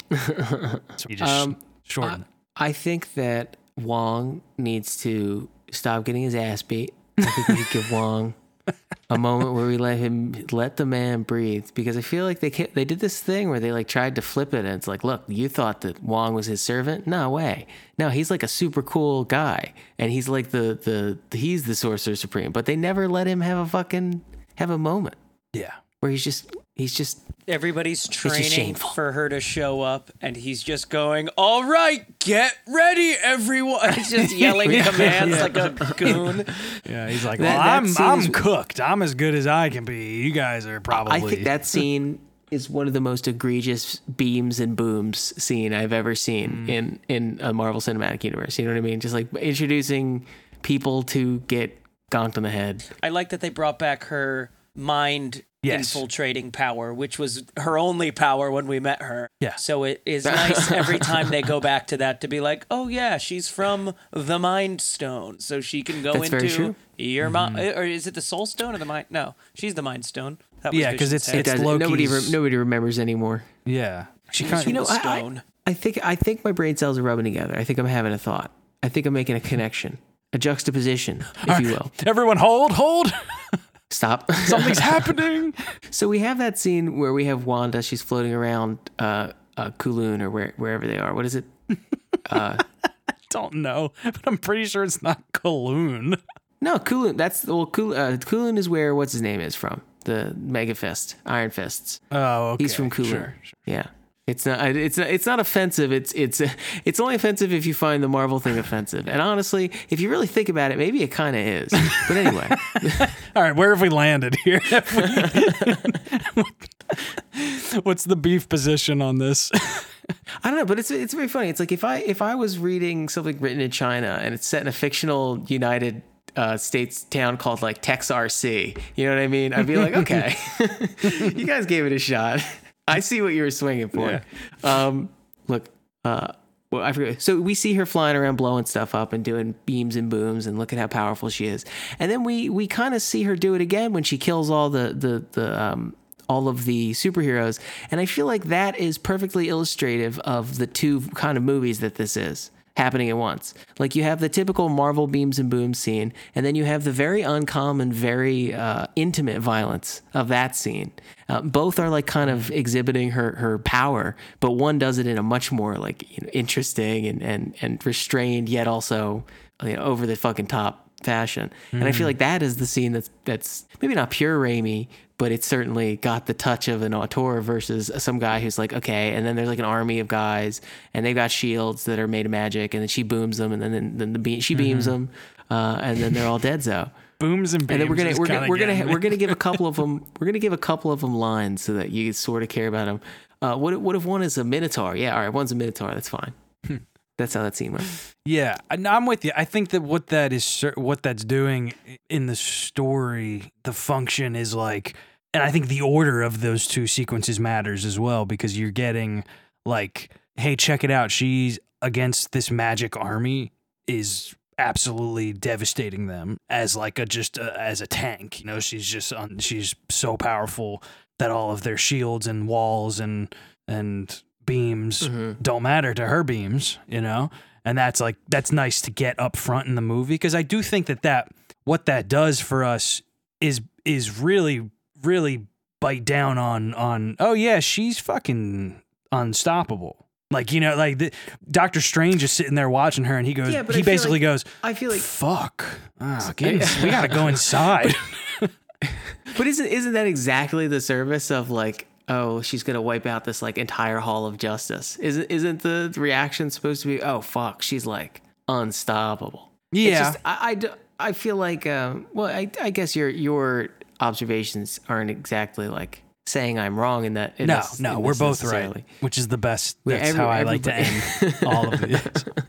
you just um, shorten I think that Wong needs to stop getting his ass beat. I think we should give Wong a moment where we let him let the man breathe because I feel like they they did this thing where they like tried to flip it and it's like, look, you thought that Wong was his servant? No way. No, he's like a super cool guy and he's like the the he's the sorcerer supreme, but they never let him have a fucking have a moment yeah where he's just he's just Everybody's training shameful. for her to show up, and he's just going, "All right, get ready, everyone!" He's just yelling commands like a goon. Yeah, he's like, That- well, that I'm I'm cooked. I'm as good as I can be. You guys are probably. I think that scene is one of the most egregious beams and booms scene I've ever seen Mm. in in a Marvel Cinematic Universe. You know what I mean? Just like introducing people to get gonked on the head. I like that they brought back her mind Yes. infiltrating power, which was her only power when we met her. Yeah. So it is nice every time they go back to that to be like, oh yeah, she's from the Mind Stone, so she can go That's very into true. your mind. Mm-hmm. Or is it the Soul Stone or the Mind? No, she's the Mind Stone. That was Yeah, 'cause Vision's it's- head. It It's does, nobody re- nobody remembers anymore. yeah, She kind of You know, I, I, Stone. I think I think my brain cells are rubbing together. I think I'm having a thought. I think I'm making a connection, a juxtaposition, if you will. everyone hold, hold. Stop. Something's happening. so we have that scene where we have Wanda. She's floating around uh, uh, Kowloon or where, wherever they are. What is it? Uh, I don't know, but I'm pretty sure it's not Kowloon. No, Kowloon. That's well, Kowloon, uh, Kowloon is where what's his name is from. The Mega Fist, Iron Fists. Oh, okay. He's from Kowloon. Sure, sure. Yeah. It's not. It's not. It's not offensive. It's. It's. It's only offensive if you find the Marvel thing offensive. And honestly, if you really think about it, maybe it kind of is. But anyway, All right, where have we landed here? What's the beef position on this? I don't know. But it's. It's very funny. It's like if I if I was reading something written in China and it's set in a fictional United uh, States town called like Tex RC, you know what I mean? I'd be like, okay, you guys gave it a shot. I see what you were swinging for. Um, look, uh, well, I forget. So we see her flying around, blowing stuff up, and doing beams and booms, and look at how powerful she is. And then we we kind of see her do it again when she kills all the the the um all of the superheroes. And I feel like that is perfectly illustrative of the two kind of movies that this is happening at once. Like you have the typical Marvel beams and booms scene, and then you have the very uncommon, very uh, intimate violence of that scene. Uh, both are like kind of exhibiting her her power, but one does it in a much more like you know, interesting and and and restrained, yet also you know, over the fucking top fashion. And I feel like that is the scene that's that's maybe not pure Raimi, but it certainly got the touch of an auteur versus some guy who's like, okay, and then there's like an army of guys, and they've got shields that are made of magic, and then she booms them, and then then, then the be- she beams them, uh, and then they're all dead. So, Booms and beams. and then we're gonna we're gonna we're gonna we're gonna give a couple of them we're gonna give a couple of them lines so that you sort of care about them. Uh, what what if one is a minotaur? Yeah, all right, one's a minotaur. That's fine. That's how that scene went. Yeah, I'm with you. I think that what that is, what that's doing in the story, the function is like, and I think the order of those two sequences matters as well because you're getting like, hey, check it out. She's against this magic army is absolutely devastating them as like a just a, as a tank. You know, she's just on, she's so powerful that all of their shields and walls and and beams mm-hmm. don't matter to her beams, you know? And that's like that's nice to get up front in the movie because I do think that that what that does for us is is really really bite down on on oh yeah, she's fucking unstoppable. Like you know, like the, Doctor Strange is sitting there watching her, and he goes, Yeah, he I basically like- goes, I feel like "Fuck, ah, get we gotta go inside." But isn't isn't that exactly the service of like, oh, she's gonna wipe out this like entire hall of justice? Isn't isn't the reaction supposed to be, oh fuck, she's like unstoppable? It's yeah, just, I, I I feel like, um, well, I, I guess your your observations aren't exactly like saying I'm wrong in that. in no, this- no, we're both right, which is the best. Yeah, That's every- how I like to end all of these.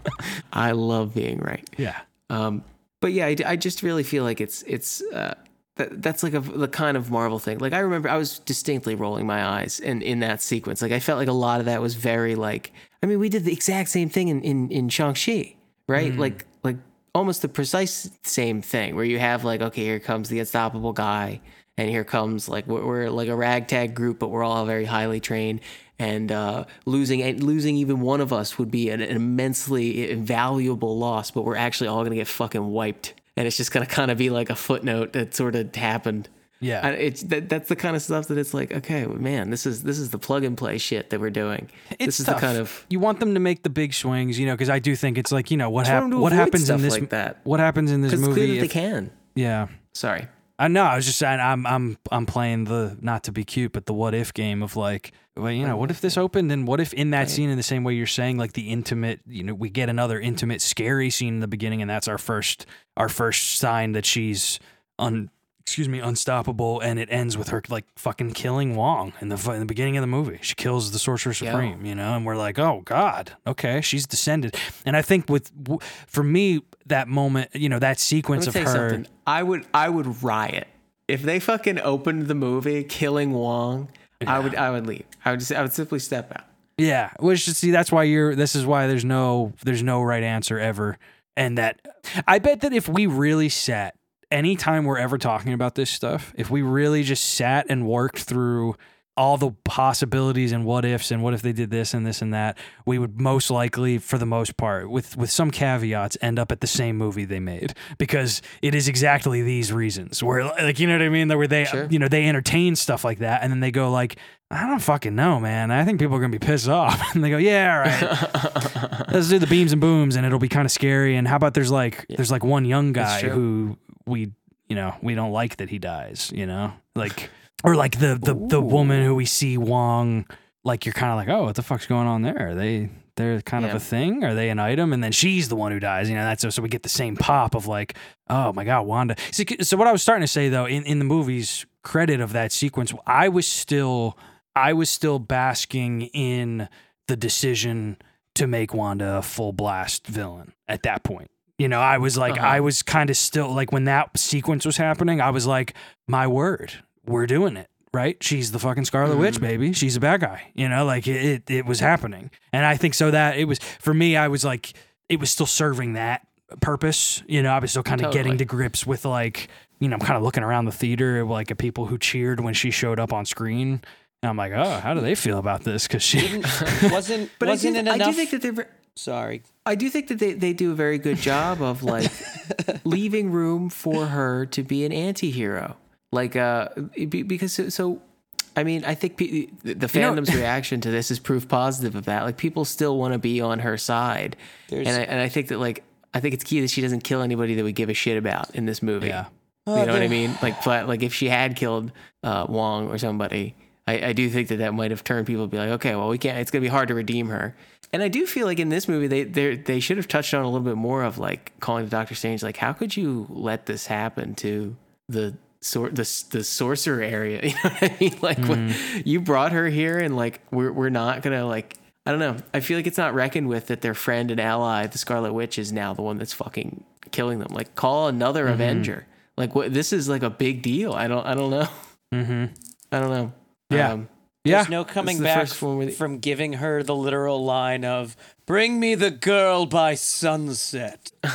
I love being right. Yeah. Um, but yeah, I, I just really feel like it's it's uh, that, that's like a the kind of Marvel thing. Like I remember I was distinctly rolling my eyes in in that sequence. Like I felt like a lot of that was very like. I mean, we did the exact same thing in in in Shang Chi, right? Like like almost the precise same thing where you have like okay, here comes the unstoppable guy. And here comes like we're, we're like a ragtag group, but we're all very highly trained. And uh, losing and losing even one of us would be an, an immensely invaluable loss. But we're actually all gonna get fucking wiped, and it's just gonna kind of be like a footnote that sort of happened. Yeah. And it's that, that's the kind of stuff that it's like, okay, man, this is this is the plug and play shit that we're doing. It's this is tough. the kind of you want them to make the big swings, you know, because I do think it's like you know what want hap- what happens in this like that. what happens in this because it's clear movie. that if- they can. yeah, Sorry. I know. I was just saying I'm I'm I'm playing the not to be cute, but the what if game of like, well, you know, what if this opened and what if in that scene in the same way you're saying like the intimate, you know, we get another intimate scary scene in the beginning and that's our first our first sign that she's un excuse me unstoppable and it ends with her like fucking killing Wong in the in the beginning of the movie. She kills the Sorcerer Yeah. Supreme, you know, and we're like, "Oh god. Okay, she's descended." And I think with for me that moment, you know, that sequence of her something. I would I would riot if they fucking opened the movie killing Wong. I would I would leave. I would just I would simply step out. Yeah, which see that's why you're. This is why there's no there's no right answer ever, and that I bet that if we really sat anytime we're ever talking about this stuff, if we really just sat and worked through all the possibilities and what ifs and what if they did this and this and that, we would most likely, for the most part, with with some caveats, end up at the same movie they made because it is exactly these reasons. Where like you know what I mean, That where they Sure. you know they entertain stuff like that, and then they go like, I don't fucking know, man. I think people are gonna be pissed off, and they go, yeah, all right, let's do the beams and booms, and it'll be kind of scary. And how about there's like there's like one young guy who we you know we don't like that he dies, you know, like or like the the the woman who we see Wong, like you're kind of like, oh, what the fuck's going on there? Are they they're kind of a thing? Are they an item? And then she's the one who dies. You know, that's so we get the same pop of like, oh my god, Wanda. So, so what I was starting to say though, in in the movie's credit of that sequence, I was still I was still basking in the decision to make Wanda a full blast villain at that point. You know, I was like, Uh-huh. I was kind of still like when that sequence was happening, I was like, my word, we're doing it. Right? She's the fucking Scarlet Mm-hmm. Witch, baby. She's a bad guy. You know, like it, it, it was happening. And I think so that it was, for me, I was like, it was still serving that purpose. You know, I was still kind of Totally. getting to grips with like, you know, I'm kind of looking around the theater, like at people who cheered when she showed up on screen. And I'm like, oh, how do they feel about this? Because she, Didn't, wasn't But wasn't I it do, I do think that they're. ver- Sorry. I do think that they, they do a very good job of like leaving room for her to be an anti-hero. Like uh because so, so I mean, I think pe- the the You know- fandom's reaction to this is proof positive of that. Like people still want to be on her side. And I, and I think that like I think it's key that she doesn't kill anybody that we give a shit about in this movie. yeah. You know what I mean? Like, but, like if she had killed uh, Wong or somebody, I, I do think that that might have turned people to be like, okay, well, we can't. It's gonna be hard to redeem her. And I do feel like in this movie, they they they should have touched on a little bit more of like calling to Doctor Strange, like, how could you let this happen to the sort the the sorcerer area? You know what I mean? Like, when you brought her here, and like we're we're not gonna like. I don't know. I feel like it's not reckoned with that their friend and ally, the Scarlet Witch, is now the one that's fucking killing them. Like, call another Avenger. Like, what? This is like a big deal. I don't. I don't know. Mm-hmm. I don't know. Yeah. Um, Yeah. There's no coming back first one where they- from giving her the literal line of "Bring me the girl by sunset."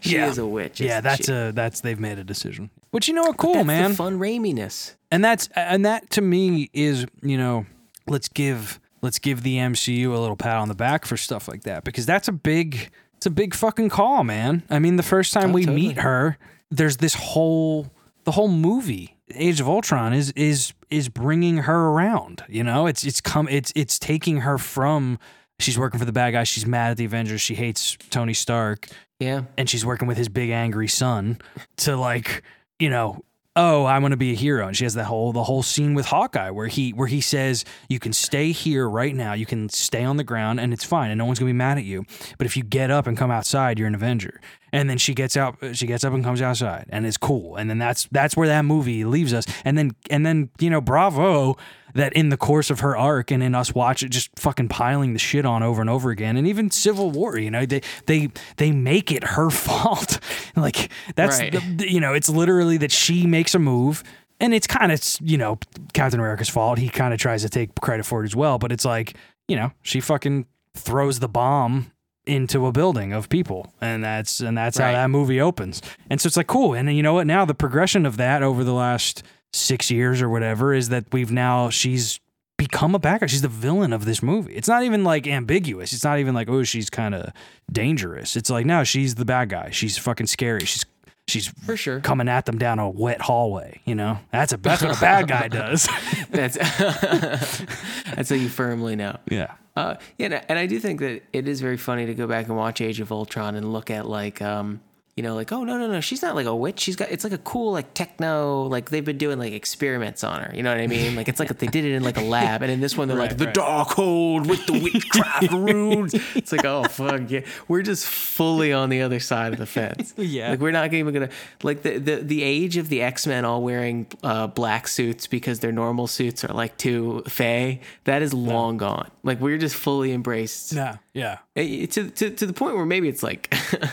she Yeah. is a witch. Yeah, isn't that's she? a that's they've made a decision. Which you know are cool That's man. The fun raiminess. and that's and that to me is you know let's give let's give the MCU a little pat on the back for stuff like that because that's a big it's a big fucking call, man. I mean, the first time Oh, we totally. meet her, there's this whole the whole movie Age of Ultron is is is bringing her around. You know, it's it's come it's it's taking her from she's working for the bad guy. She's mad at the Avengers. She hates Tony Stark Yeah. and she's working with his big angry son to like you know oh i'm going to be a hero and she has that whole the whole scene with hawkeye where he where he says you can stay here right now you can stay on the ground and it's fine and no one's going to be mad at you but if you get up and come outside you're an avenger and then she gets out she gets up and comes outside and it's cool. And then that's that's where that movie leaves us. And then and then you know bravo that in the course of her arc and in us watch it just fucking piling the shit on over and over again. And even civil war you know they they they make it her fault. Like that's Right. the, you know it's literally that she makes a move and it's kind of you know captain america's fault. He kind of tries to take credit for it as well but it's like you know she fucking throws the bomb into a building of people and that's and that's how that movie opens. And so it's like cool. And then you know what? Now the progression of that over the last six years or whatever is that we've now she's become a bad guy she's the villain of this movie. It's not even like ambiguous. It's not even like oh she's kind of dangerous. It's like no she's the bad guy. She's fucking scary. She's she's For sure. coming at them down a wet hallway you know? That's a that's what a bad guy does. That's that's how you firmly know. yeah Uh, yeah, and I- do think that it is very funny to go back and watch Age of Ultron and look at like, um, you know, like, oh no, no, no, she's not like a witch. She's got it's like a cool like techno, like they've been doing like experiments on her. You know what I mean? Like it's like they did it in like a lab, and in this one they're like the Darkhold with the witchcraft runes. It's like oh fuck yeah, we're just fully on the other side of the fence. Yeah. like we're not even gonna like the the, the age of the X Men all wearing uh, black suits because their normal suits are like too fey. That is long gone. Like we're just fully embraced yeah yeah Eh, to, to, to the point where maybe it's like,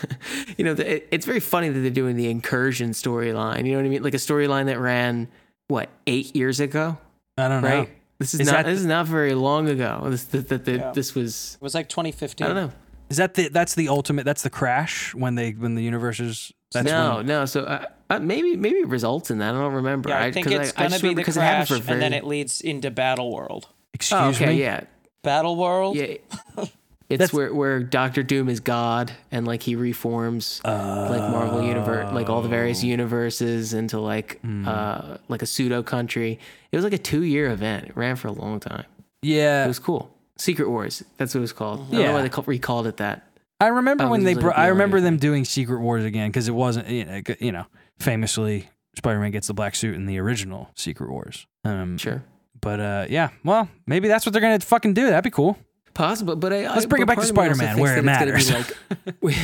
you know, the, it, it's very funny that they're doing the incursion storyline. You know what I mean? Like a storyline that ran what eight years ago, i don't know right? This is, Is not that this is not very long ago. This that, that, that Yeah. this was It was like 2015. I don't know. is that the that's the ultimate that's the crash when they when the universe is that's no, when, no. So I, Uh, maybe maybe it results in that. I don't remember. Yeah, I think 'cause it's I gonna just be remember the 'cause it happens crash, for and then it leads into Battle World. Excuse Oh, okay, me. yeah, Battle World. yeah. It's where where Doctor Doom is God and like he reforms like Marvel universe, like all the various universes into like uh like a pseudo country. It was like a two year event. It ran for a long time. Yeah, it was cool. Secret Wars. That's what it was called. I don't Yeah. know why they call, recalled it that. I remember Oh, when they like a I remember them doing Secret Wars again because it wasn't. You know, you know, famously, Spider-Man gets the black suit in the original Secret Wars. Um, Sure. But uh, yeah. Well, maybe that's what they're gonna fucking do. That'd be cool. Possible, but I, Let's I- bring it back to part of me also Spider-Man, where it that it's Like, we,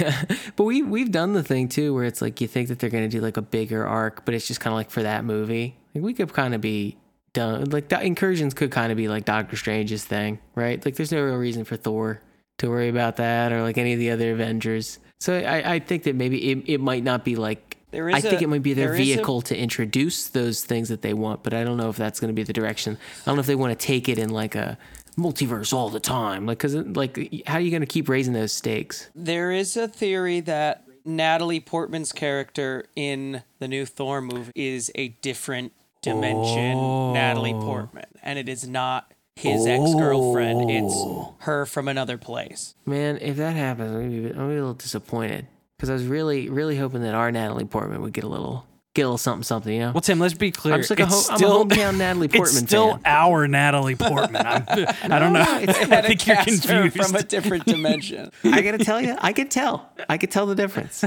but we we've done the thing too, where it's like you think that they're gonna do like a bigger arc, but it's just kind of like for that movie. Like we could kind of be done. Like the incursions could kind of be like Doctor Strange's thing, right? Like there's no real reason for Thor to worry about that or like any of the other Avengers. So I, I think that maybe it, it might not be like There is I think a- it might be their there is a- vehicle to introduce those things that they want, but I don't know if that's going to be the direction. I don't know if they want to take it in like a multiverse all the time, like because like how are you going to keep raising those stakes? There is a theory that Natalie Portman's character in the new Thor movie is a different dimension oh. Natalie Portman, and it is not his ex girlfriend. It's oh. her from another place. Man, if that happens, I'm gonna be, I'm gonna be a little disappointed because I was really really hoping that our Natalie Portman would get a little get a something something, you know. Well, Tim, let's be clear. I'm just like a, it's ho- still, I'm a hometown Natalie it's Portman still fan. our Natalie Portman. I'm, I don't know. I think you're confused. from a different dimension. I gotta tell you, I could tell. I could tell the difference.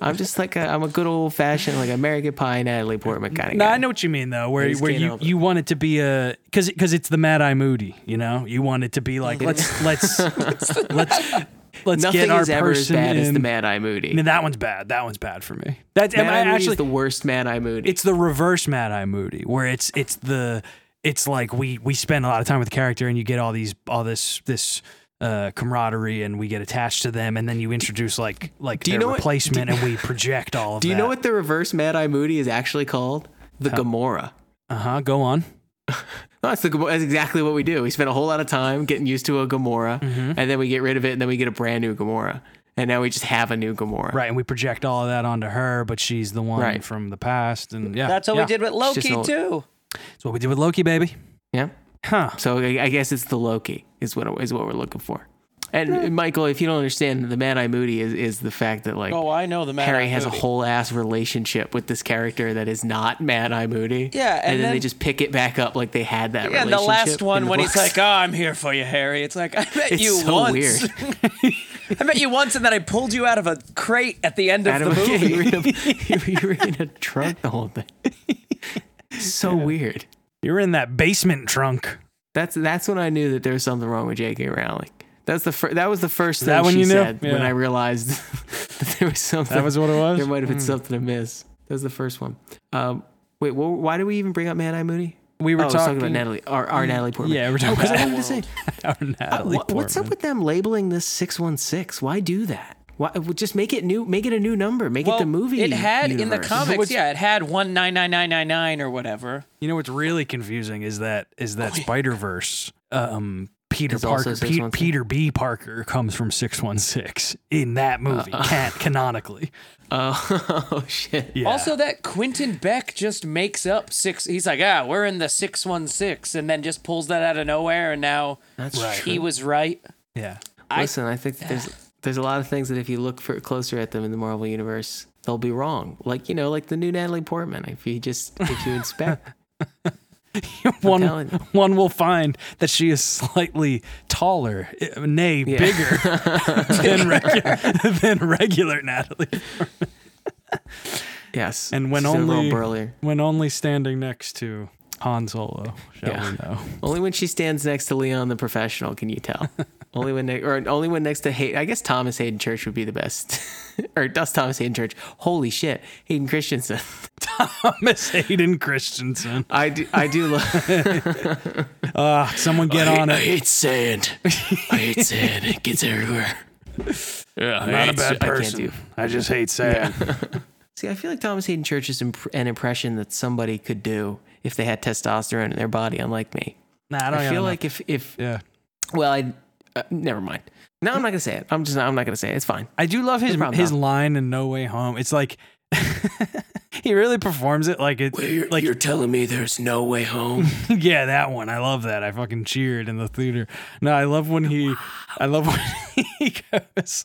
I'm just like a, I'm a good old fashioned like American Pie Natalie Portman kind of No, guy. I know what you mean though, where just where you, help you want it to be a because because it's the Mad Eye Moody, you know. You want it to be like let's let's let's let's Nothing get our is ever as bad in. as the Mad Eye Moody. No, that one's bad. That one's bad for me. That's Mad am I Eye Moody actually is the worst Mad Eye Moody. it's the reverse Mad Eye Moody, where it's it's the it's like we we spend a lot of time with the character, and you get all these all this this uh, camaraderie, and we get attached to them, and then you introduce like like you their know what- replacement, and we project all of that. Do you that. know what the reverse Mad Eye Moody is actually called? The Gamora. Uh huh. Go on. No, that's, the, that's exactly what we do. We spend a whole lot of time getting used to a Gamora, Mm-hmm. and then we get rid of it, and then we get a brand new Gamora. And now we just have a new Gamora. Right, and we project all of that onto her, but she's the one Right. from the past, and yeah, That's what yeah. we did with Loki old- too. That's what we did with Loki, baby. Yeah. Huh? So I I guess it's the Loki is what is what we're looking for. And Michael, if you don't understand, the Mad Eye Moody is, is the fact that like Oh, I know the Mad Harry Eye has Moody. a whole ass relationship with this character that is not Mad Eye Moody. Yeah, and, and then, they just pick it back up like they had that. Yeah, the last one the when he's like, "Oh, I'm here for you, Harry." It's like I met It's you so once. weird. I met you once, and then I pulled you out of a crate at the end of Adam, the yeah, movie. you, were in a, you were in a trunk the whole thing. So weird. You're in that basement trunk. That's that's when I knew that there was something wrong with J.K. Rowling. That's the fir- that was the first thing that when she you knew? said when I realized that there was something. That was what it was. there might have been something amiss. That was the first one. Um, wait, wh- why did we even bring up Mad Eye Moody? We were oh, talking, talking about Natalie, our, our Natalie Portman. Yeah, we're talking because I about wanted to say, our Natalie what- what's up with them labeling this six one six? Why do that? Why just make it new? Make it a new number. Make it the movie. It had in the comics, What's- yeah, it had one nine nine nine nine nine or whatever. You know what's really confusing is that is that Spider Verse. Um, Peter Is Parker, Pe- Peter B. Parker comes from six one six in that movie, can- canonically. Oh, oh shit. Yeah. Also, that Quentin Beck just makes up six. He's like, ah, we're in the six one six, and then just pulls that out of nowhere, and now That's Right. he was right. yeah. Listen, I think that there's there's a lot of things that if you look for closer at them in the Marvel universe, they'll be wrong. Like you know, like the new Natalie Portman. If you just if you inspect, one one will find that she is slightly taller, eh, nay, bigger than regular than regular Natalie, yes, and when she's a little only when only standing next to Han Solo, shall Yeah. we know? Only when she stands next to Leon the professional can you tell. Only when ne- or only when next to Hay- I guess Thomas Haden Church would be the best. or does Thomas Haden Church? Holy shit, Hayden Christensen. Thomas Hayden Christensen. I do I do love. Ah, someone get on it. hate sand. I hate sand. It gets everywhere. Yeah, I'm not a bad person. do- I, just hate sand. See, I feel like Thomas Haden Church is imp- an impression that somebody could do if they had testosterone in their body, unlike me. Nah, I don't I feel enough. like if if yeah. well, I uh, never mind. No, I'm not gonna say it. I'm just I'm not gonna say it. It's fine. I do love his problem, his Tom. line in No Way Home. It's like he really performs it like it. You're, like you're telling me there's no way home. yeah, that one. I love that. I fucking cheered in the theater. No, I love when he. I love when he goes.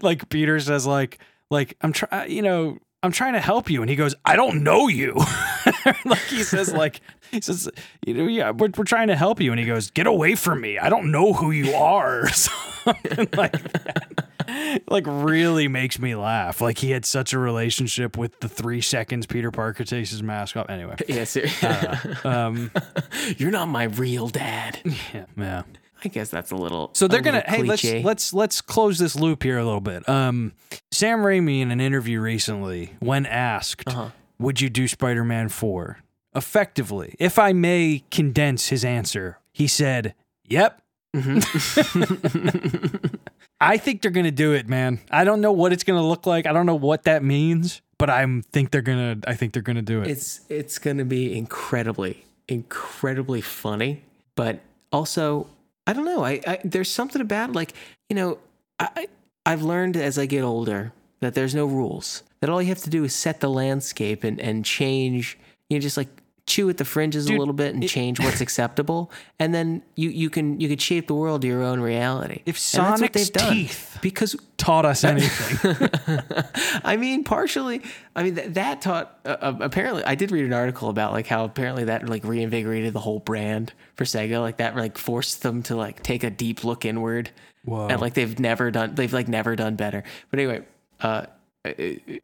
Like Peter says, like, like I'm trying. You know, I'm trying to help you, and he goes, I don't know you. like he says, like he says, you know, yeah, we're, we're trying to help you, and he goes, get away from me. I don't know who you are. Something like that. Like really makes me laugh. Like he had such a relationship with the three seconds Peter Parker takes his mask off. Anyway, yes, um, you're not my real dad. yeah, yeah. I guess that's a little. So they're gonna hey let's let's let's close this loop here a little bit. Um, Sam Raimi in an interview recently, when asked, Uh-huh. "Would you do Spider-Man 4?" Effectively, if I may condense his answer, he said, "Yep." Mm-hmm. I think they're gonna do it, man. I don't know what it's gonna look like. I don't know what that means, but I think they're gonna. I think they're gonna do it. It's it's going to be incredibly incredibly funny, but also I don't know. I, I there's something about like you know I I- I've learned as I get older that there's no rules. That all you have to do is set the landscape and and change. You know, just like chew at the fringes Dude, a little bit and change what's acceptable, and then you you can you can shape the world to your own reality. If And that's what Sonic's teeth- because Taught us anything. I mean, partially. I mean, that, that taught. Uh, uh, apparently, I did read an article about like how apparently that like reinvigorated the whole brand for Sega. Like that, like forced them to like take a deep look inward. Whoa. And like they've never done. They've like never done better. But anyway, uh, uh,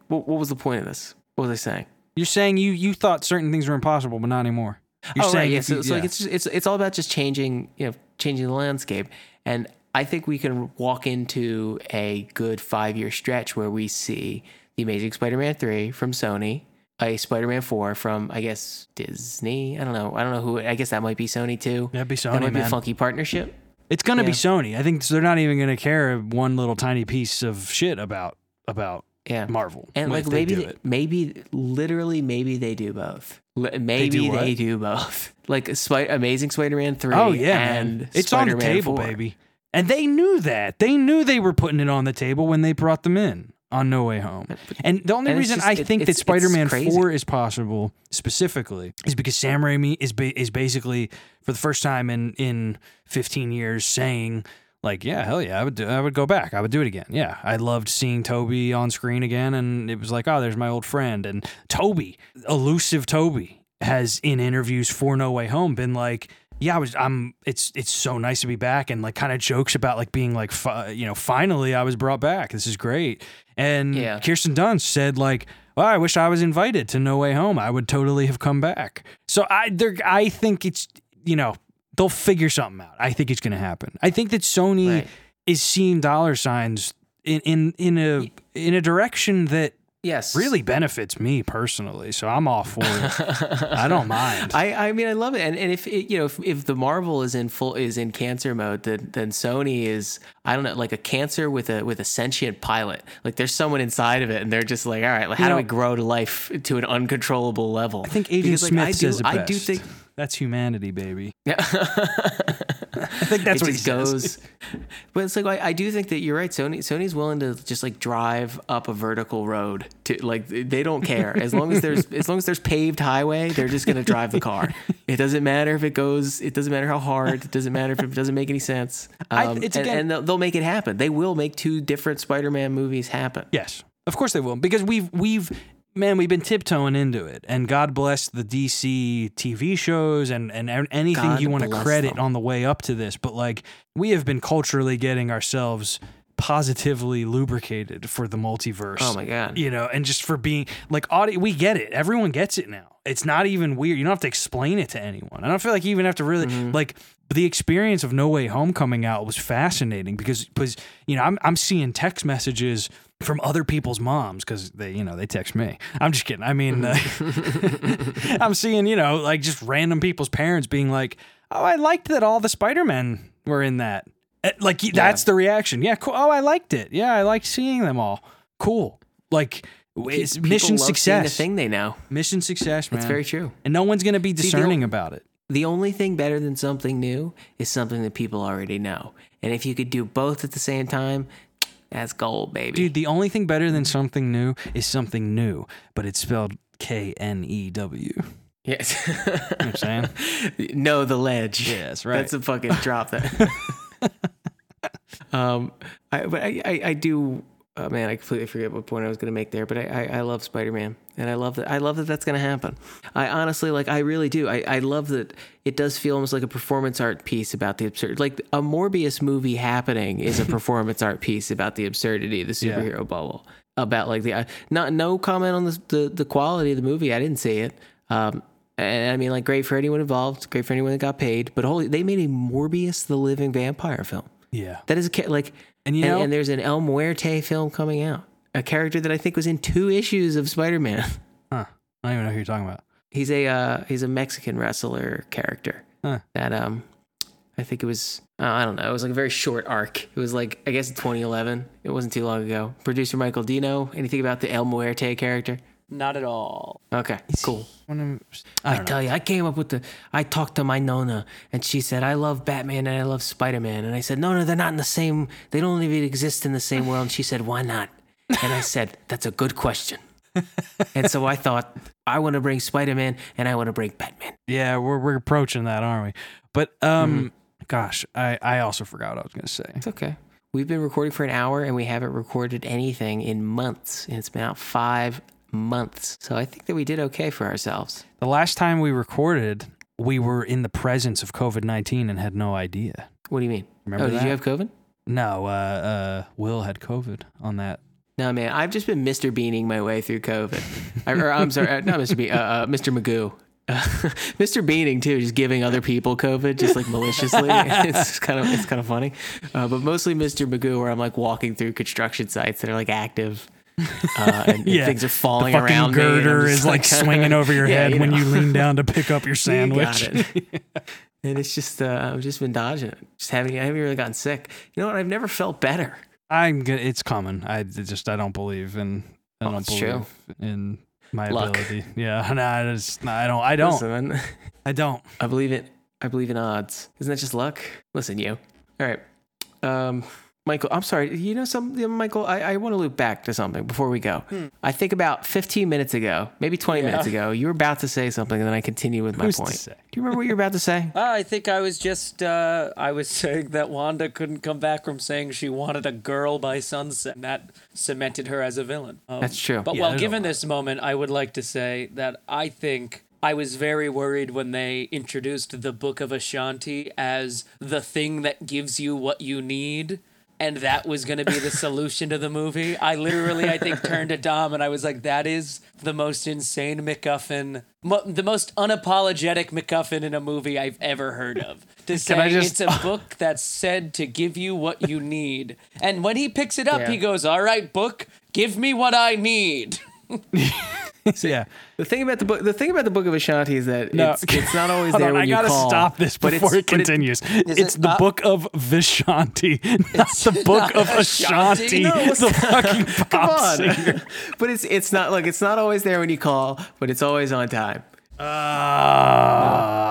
what, what was the point of this? What was I saying? You're saying you you thought certain things were impossible, but not anymore. You're oh, right, saying yeah. if So, you- so like yeah. it's just, it's it's all about just changing, you know, changing the landscape. And I think we can walk into a good five year stretch where we see the Amazing Spider-Man three from Sony, a Spider-Man four from I guess Disney. I don't know. I don't know who. I guess that might be Sony too. That'd be That Sony, might be a funky partnership. It's gonna be Sony. I think they're not even gonna care one little tiny piece of shit about about Yeah. Marvel. And like maybe, they- maybe literally, maybe they do both. Li- Maybe what? they do both. Like Spi- Amazing Spider-Man three. Oh yeah, and man. It's on the table, 4. baby. And they knew that. They knew they were putting it on the table when they brought them in on No Way Home. And the only And reason just- I it- think that Spider-Man 4 is possible specifically is because Sam Raimi is ba- is basically for the first time in in 15 years saying like, yeah, hell yeah, I would do, I would go back. I would do it again. Yeah, I loved seeing Tobey on screen again and it was like, oh, there's my old friend and Tobey, elusive Tobey has in interviews for No Way Home been like yeah, I was. I'm. It's it's so nice to be back, and like kind of jokes about like being like, fi- you know, finally I was brought back. This is great. And Yeah. Kirsten Dunst said like, well, I wish I was invited to No Way Home. I would totally have come back. So I, there, I think it's, you know, they'll figure something out. I think it's going to happen. I think that Sony Right. is seeing dollar signs in in in a in a direction that Yes. really benefits me personally. So I'm all for it. I don't mind. I, I mean I love it and, and if it, you know if, if the Marvel is in full is in cancer mode then then Sony is I don't know like a cancer with a with a sentient pilot like there's someone inside of it and they're just like all right like, how know- do we grow to life to an uncontrollable level I think Agent Because, like, Smith I do, says it I do think that's humanity, baby. yeah. I think that's it what he goes. But it's like I, I do think that you're right. Sony Sony's willing to just like drive up a vertical road to like they don't care as long as there's as long as there's paved highway. They're just gonna drive the car. It doesn't matter if it goes. It doesn't matter how hard. It doesn't matter if it doesn't make any sense. I- Um, it's and, again- and they'll, they'll make it happen. They will make two different Spider-Man movies happen. Yes, of course they will, because we've we've man we've been tiptoeing into it, and God bless the DC TV shows and and anything God you want to credit them. on the way up to this, but like we have been culturally getting ourselves positively lubricated for the multiverse. Oh my god. you know, and just for being like audio, we get it. Everyone gets it now. It's not even weird. You don't have to explain it to anyone. I don't feel like you even have to really Mm-hmm. like the experience of No Way Home coming out was fascinating because because you know I'm I'm seeing text messages from other people's moms because they you know they text me. I'm just kidding. I mean, uh, I'm seeing you know like just random people's parents being like, oh, I liked that all the Spider Men were in that. Uh, Like that's the reaction. Yeah, cool. Oh, I liked it. Yeah, I liked seeing them all. Cool. Like it's People mission success. The thing they know. Mission success, man. It's very true. and no one's gonna be the discerning ol- about it. The only thing better than something new is something that people already know. And if you could do both at the same time, That's gold, baby. Dude, the only thing better than something new is something new, but it's spelled K N E W. Yes. you know what I'm saying? know the ledge. Yes, right. That's a fucking drop that. um, I, but I, I, I do. Oh man, I completely forget what point I was going to make there. But I, I, I love Spider Man, and I love that. I love that that's going to happen. I honestly like. I really do. I, I love that it does feel almost like a performance art piece about the absurd. Like a Morbius movie happening is a performance art piece about the absurdity of the Yeah. superhero bubble. About like the uh, not no comment on the, the the quality of the movie. I didn't see it. Um, and I mean, like, great for anyone involved, great for anyone that got paid. But holy, they made a Morbius the Living Vampire film. Yeah. That is a like, And you and, know- and there's an El Muerte film coming out. A character that I think was in two issues of Spider Man. Huh. I don't even know who you're talking about. he's a uh, he's a Mexican wrestler character Huh. that um I think it was uh, I don't know it was like a very short arc. It was like I guess 2011. It wasn't too long ago. Producer Michael Dino. Anything about the El Muerte character? Not at all. Okay, cool. One of- I I don't know. tell you, I came up with the. I talked to my Nona, and she said, "I love Batman and I love Spider Man." And I said, "No, no, they're not in the same. They don't even exist in the same world." And she said, "Why not?" And I said, "That's a good question." and so I thought, I want to bring Spider Man and I want to bring Batman. Yeah, we're we're approaching that, aren't we? But um, Mm-hmm. gosh, I I also forgot what I was gonna say. It's okay. We've been recording for an hour and we haven't recorded anything in months. And it's been out five months. So I think that we did okay for ourselves. The last time we recorded, we were in the presence of COVID nineteen and had no idea. What do you mean? Remember oh, did that? you have COVID? No, uh, uh, Will had COVID on that. No, man, I've just been Mr. Beaning my way through COVID. I, or, I'm sorry, uh, not Mr. Bean, uh, uh, Mr. Magoo. Uh, Mr. Beaning too, just giving other people COVID, just like maliciously. it's kind of it's kind of funny, uh, but mostly Mr. Magoo, where I'm like walking through construction sites that are like active, uh, and Yeah, things are falling the fucking around. me, and I'm girder is like swinging over your Yeah, head you when know. you lean down to pick up your sandwich. got it. and it's just uh, I've just been dodging it. Just having I haven't really gotten sick. You know what? I've never felt better. I'm gonna. It's coming. I just I don't believe in. I Oh, don't believe true. in my Luck. ability. Yeah, no, I just I don't. I don't. Listen. I don't. I believe it. I believe in odds. Isn't that just luck? Listen, you. All right. Um, Michael, I'm sorry. You know something, Michael? I, I want to loop back to something before we go. I think about 15 minutes ago, maybe 20 Yeah. minutes ago, you were about to say something, and then I continue with my Who's point. Do you remember what you were about to say? I think I was just uh, I was saying that Wanda couldn't come back from saying she wanted a girl by sunset. And that cemented her as a villain. Um, That's true. But Yeah, well, given this moment, I would like to say that I think I was very worried when they introduced the Book of Ashanti as the thing that gives you what you need. And that was going to be the solution to the movie. I literally, I think, turned to Dom and I was like, that is the most insane MacGuffin, mo- the most unapologetic MacGuffin in a movie I've ever heard of. To say just- it's a book that's said to give you what you need. And when he picks it up, Yeah. he goes, all right, book, give me what I need. yeah. The thing about the book, the thing about the Book of Ashanti is that No. it's, it's not always there on, when I you gotta call. stop this before it continues. Is it's it the not- book of Vishanti, not the book of Ashanti? Ashanti. No, the not. fucking Come pop on. singer. but it's it's not like it's not always there when you call, but it's always on time.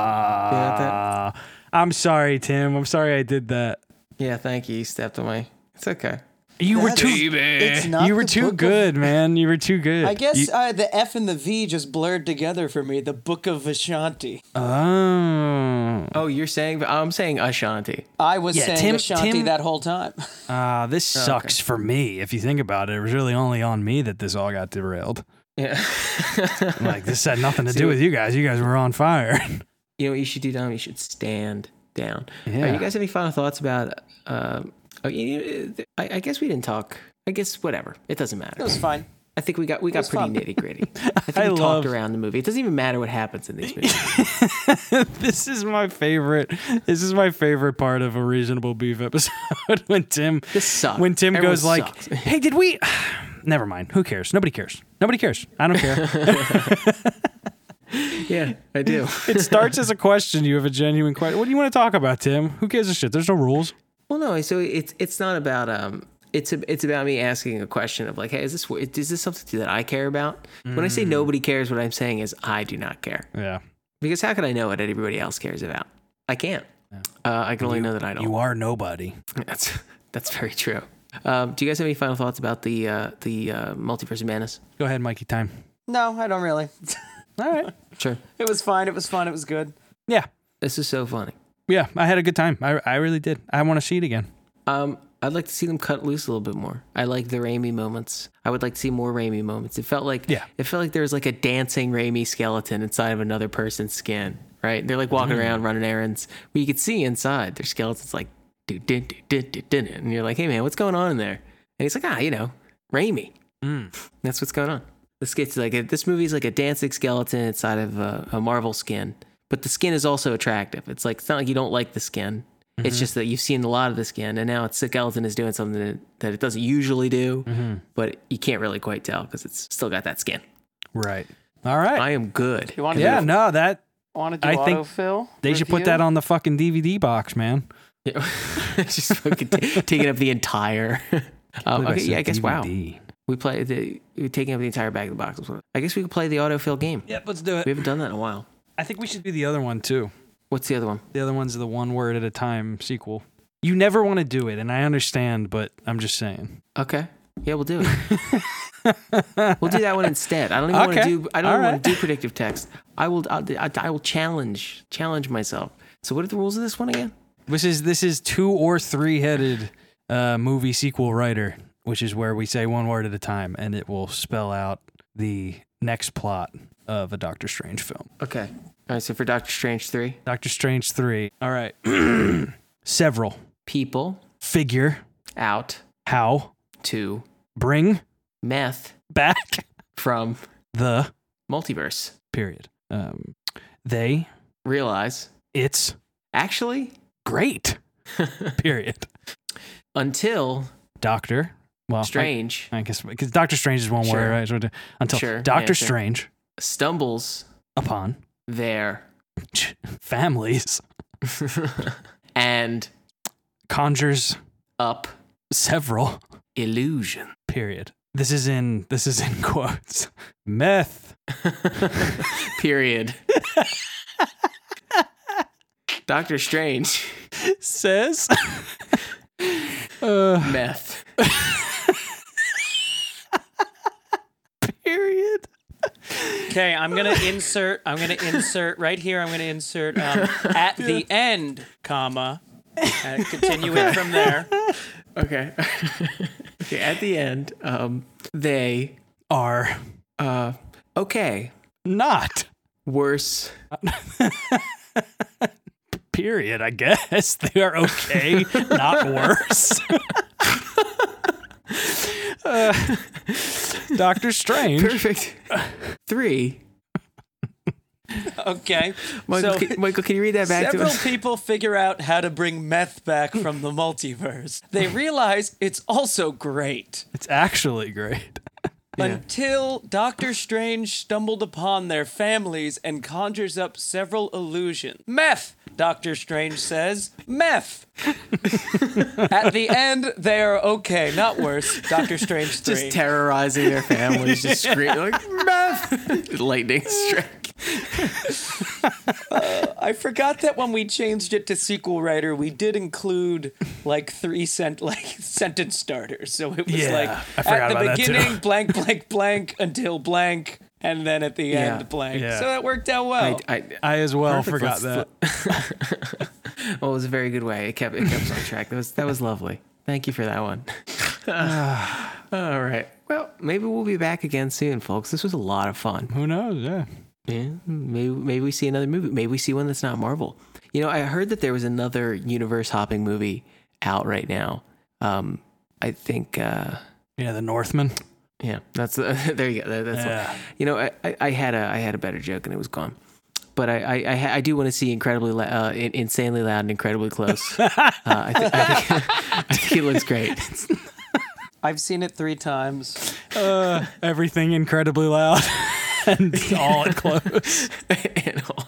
Ah. I'm sorry, Tim. I'm sorry I did that. Yeah, thank you. You stepped on my. It's okay. You were That's- too. It's not You were the too book of- good, man. You were too good. I guess You- uh, the F and the V just blurred together for me. The Book of Ashanti. oh. Oh, you're saying I'm saying Ashanti. I was Yeah, saying Tim- Ashanti Tim- that whole time. Ah, this sucks for me. If you think about it, it was really only on me that this all got derailed. Yeah. Like this had nothing to See do with you guys. You guys were on fire. you know what you should do, Dom? You should stand down. Uh, Yeah. you guys have any final thoughts about? Um, oh, you, I, I guess we didn't talk. I guess whatever. It doesn't matter. It was fine. I think we got we got pretty nitty gritty. I think I we love- talked around the movie. It doesn't even matter what happens in these movies. this is my favorite. This is my favorite part of a reasonable beef episode when Tim This sucks. when Tim Everyone goes like, "Hey, did we?" Never mind. Who cares? Nobody cares. Nobody cares. I don't care. yeah, I do. it starts as a question. You have a genuine question. What do you want to talk about, Tim? Who gives a shit? There's no rules. Well, no. So it's it's not about um. It's a, it's about me asking a question of like, hey, is this is this something that I care about? When I Mm. say nobody cares, what I'm saying is I do not care Yeah. because how can I know what everybody else cares about? I can't. Uh, I can only know that I don't. You are nobody. That's that's very true. Um, do you guys have any final thoughts about the uh, the uh, multiverse of madness? Go ahead, Mikey. Time. No, I don't really. All right. Sure. it was fine. It was fun. It was good. Yeah. This is so funny. Yeah. I had a good time. I, I really did. I want to see it again. Um, I'd like to see them cut loose a little bit more. I like the Raimi moments. I would like to see more Raimi moments. It felt like Yeah. it felt like there was like a dancing Raimi skeleton inside of another person's skin. Right? They're like walking around running errands, but you could see inside their skeletons like do din do din do din, and you're like, hey man, what's going on in there? And he's like, ah, you know, Raimi. That's what's going on. This gets like a, this movie is like a dancing skeleton inside of a, a Marvel skin, but the skin is also attractive. It's like it's not like you don't like the skin. It's just that you've seen a lot of the skin, and now it's the skeleton is doing something that, that it doesn't usually do, but you can't really quite tell because it's still got that skin. Right. All right. I am good. You want to yeah. do, No, that want to do I think autofill? they should put that on the fucking DVD box, man. Yeah. just fucking t- taking up the entire. um, believe I okay, yeah, I guess wow. We play the taking up the entire bag of the box. I guess we could play the autofill game. Yep. Let's do it. We haven't done that in a while. I think we should do the other one too. What's the other one? The other one's the one word at a time sequel. You never want to do it, and I understand, but I'm just saying. Okay. Yeah, we'll do it. we'll do that one instead. I don't even want to do. I don't even want to do predictive text. I will. I'll, I, I will challenge challenge myself. So what are the rules of this one again? This is this is two or three headed uh, movie sequel writer, which is where we say one word at a time, and it will spell out the next plot of a Doctor Strange film. Okay. All right. So for Doctor Strange three, Doctor Strange three. All right. Several people figure out how to bring meth back from the multiverse. period. Um, they Realize it's actually great. period. until Doctor. Well, I- Strange I, guess because Doctor Strange is one Sure. word, right? So until Sure, yeah, Doctor sure. Strange stumbles upon their families. and conjures up several illusion. period. This is in this is in quotes. Meth. Period. Doctor Strange. Says? Uh, meth. period Okay, I'm gonna insert. I'm gonna insert right here. I'm gonna insert um, at the end, comma, and continue it from there. Okay. okay. At the end, um, they are uh okay not worse period i guess they are okay not worse Uh, doctor strange perfect three. Okay. Michael, so can, Michael, can you read that back to several people figure out how to bring meth back from the multiverse. They realize it's also great. it's actually great Until Doctor Strange stumbled upon their families and conjures up several illusions. Meth, Doctor Strange says. Meth. At the end, they are okay, not worse. Doctor Strange 3. Just terrorizing their families, just screaming like meth. Lightning strike. Uh, I forgot that when we changed it to sequel writer, we did include like three cent like sentence starters. So it was Yeah, like at the about that too. beginning, blank, blank, blank until blank, and then at the Yeah, end, blank. yeah. So that worked out well. I, I, i as well Perfect. forgot that well, it was a very good way. It kept it kept us on track. That was that was lovely. Thank you for that one. All right. Well, maybe we'll be back again soon, folks. This was a lot of fun. who knows yeah Yeah, maybe maybe we see another movie. Maybe we see one that's not Marvel. You know, I heard that there was another universe hopping movie out right now. Um, I think. Uh, yeah the northman yeah, that's uh, there. You go. That- That's Yeah. you know, I, I, I had a I had a better joke and it was gone. But I I, I, I do want to see incredibly la- uh, in- insanely loud and incredibly close. uh, I, th- I, think, I think it looks great. I've seen it three times. uh, everything incredibly loud and all at close And all-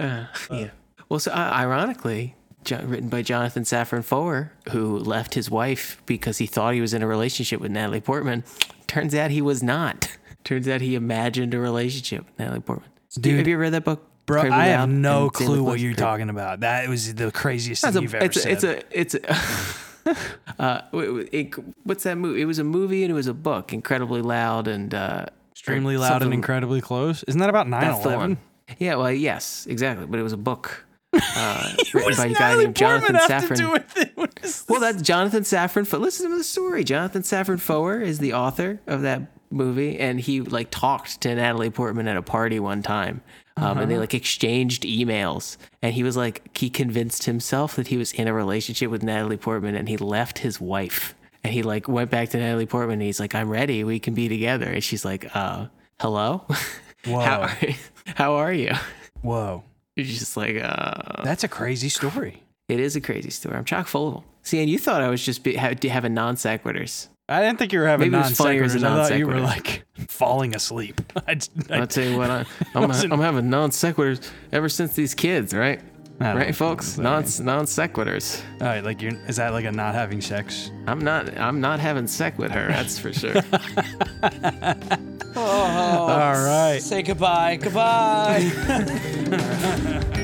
uh, yeah. Well, so uh, ironically, jo- written by Jonathan Safran Foer, who left his wife because he thought he was in a relationship with Natalie Portman. Turns out he was not. Turns out he imagined a relationship with Natalie Portman. Dude, have you read that book? Bro, Incredibly I have no clue what you're talking about. That was the craziest That's thing a- you've ever it's, said. a, it's a it's a uh, it, what's that movie? It was a movie and it was a book. Incredibly loud and uh, Extremely loud and incredibly close. Isn't that about 9-11? Yeah, well, yes, exactly. But it was a book uh, written by a guy named Jonathan Safran. Well, that's Jonathan Safran. Fo- Listen to the story. Jonathan Safran Foer is the author of that movie, and he like talked to Natalie Portman at a party one time, um, and they like exchanged emails. And he was like, he convinced himself that he was in a relationship with Natalie Portman, and he left his wife. And he like went back to Natalie Portman, and he's like, "I'm ready. We can be together." And she's like, "Uh, hello, Whoa. how are, how are you?" Whoa. She's just like, "Uh." That's a crazy story. It is a crazy story. I'm chock full of them. See, and you thought I was just be, ha- having non sequiturs. I didn't think you were having non was funnier as a sequiturs. I thought you were like falling asleep. I, I, I'll tell you what, I, I'm, I'm having non sequiturs ever since these kids, right? I don't Right, folks? what Non that non sequiturs. All right, like you're is that like a not having sex? I'm not. I'm not having sex with her. That's for sure. Oh, All right. Say goodbye. Goodbye.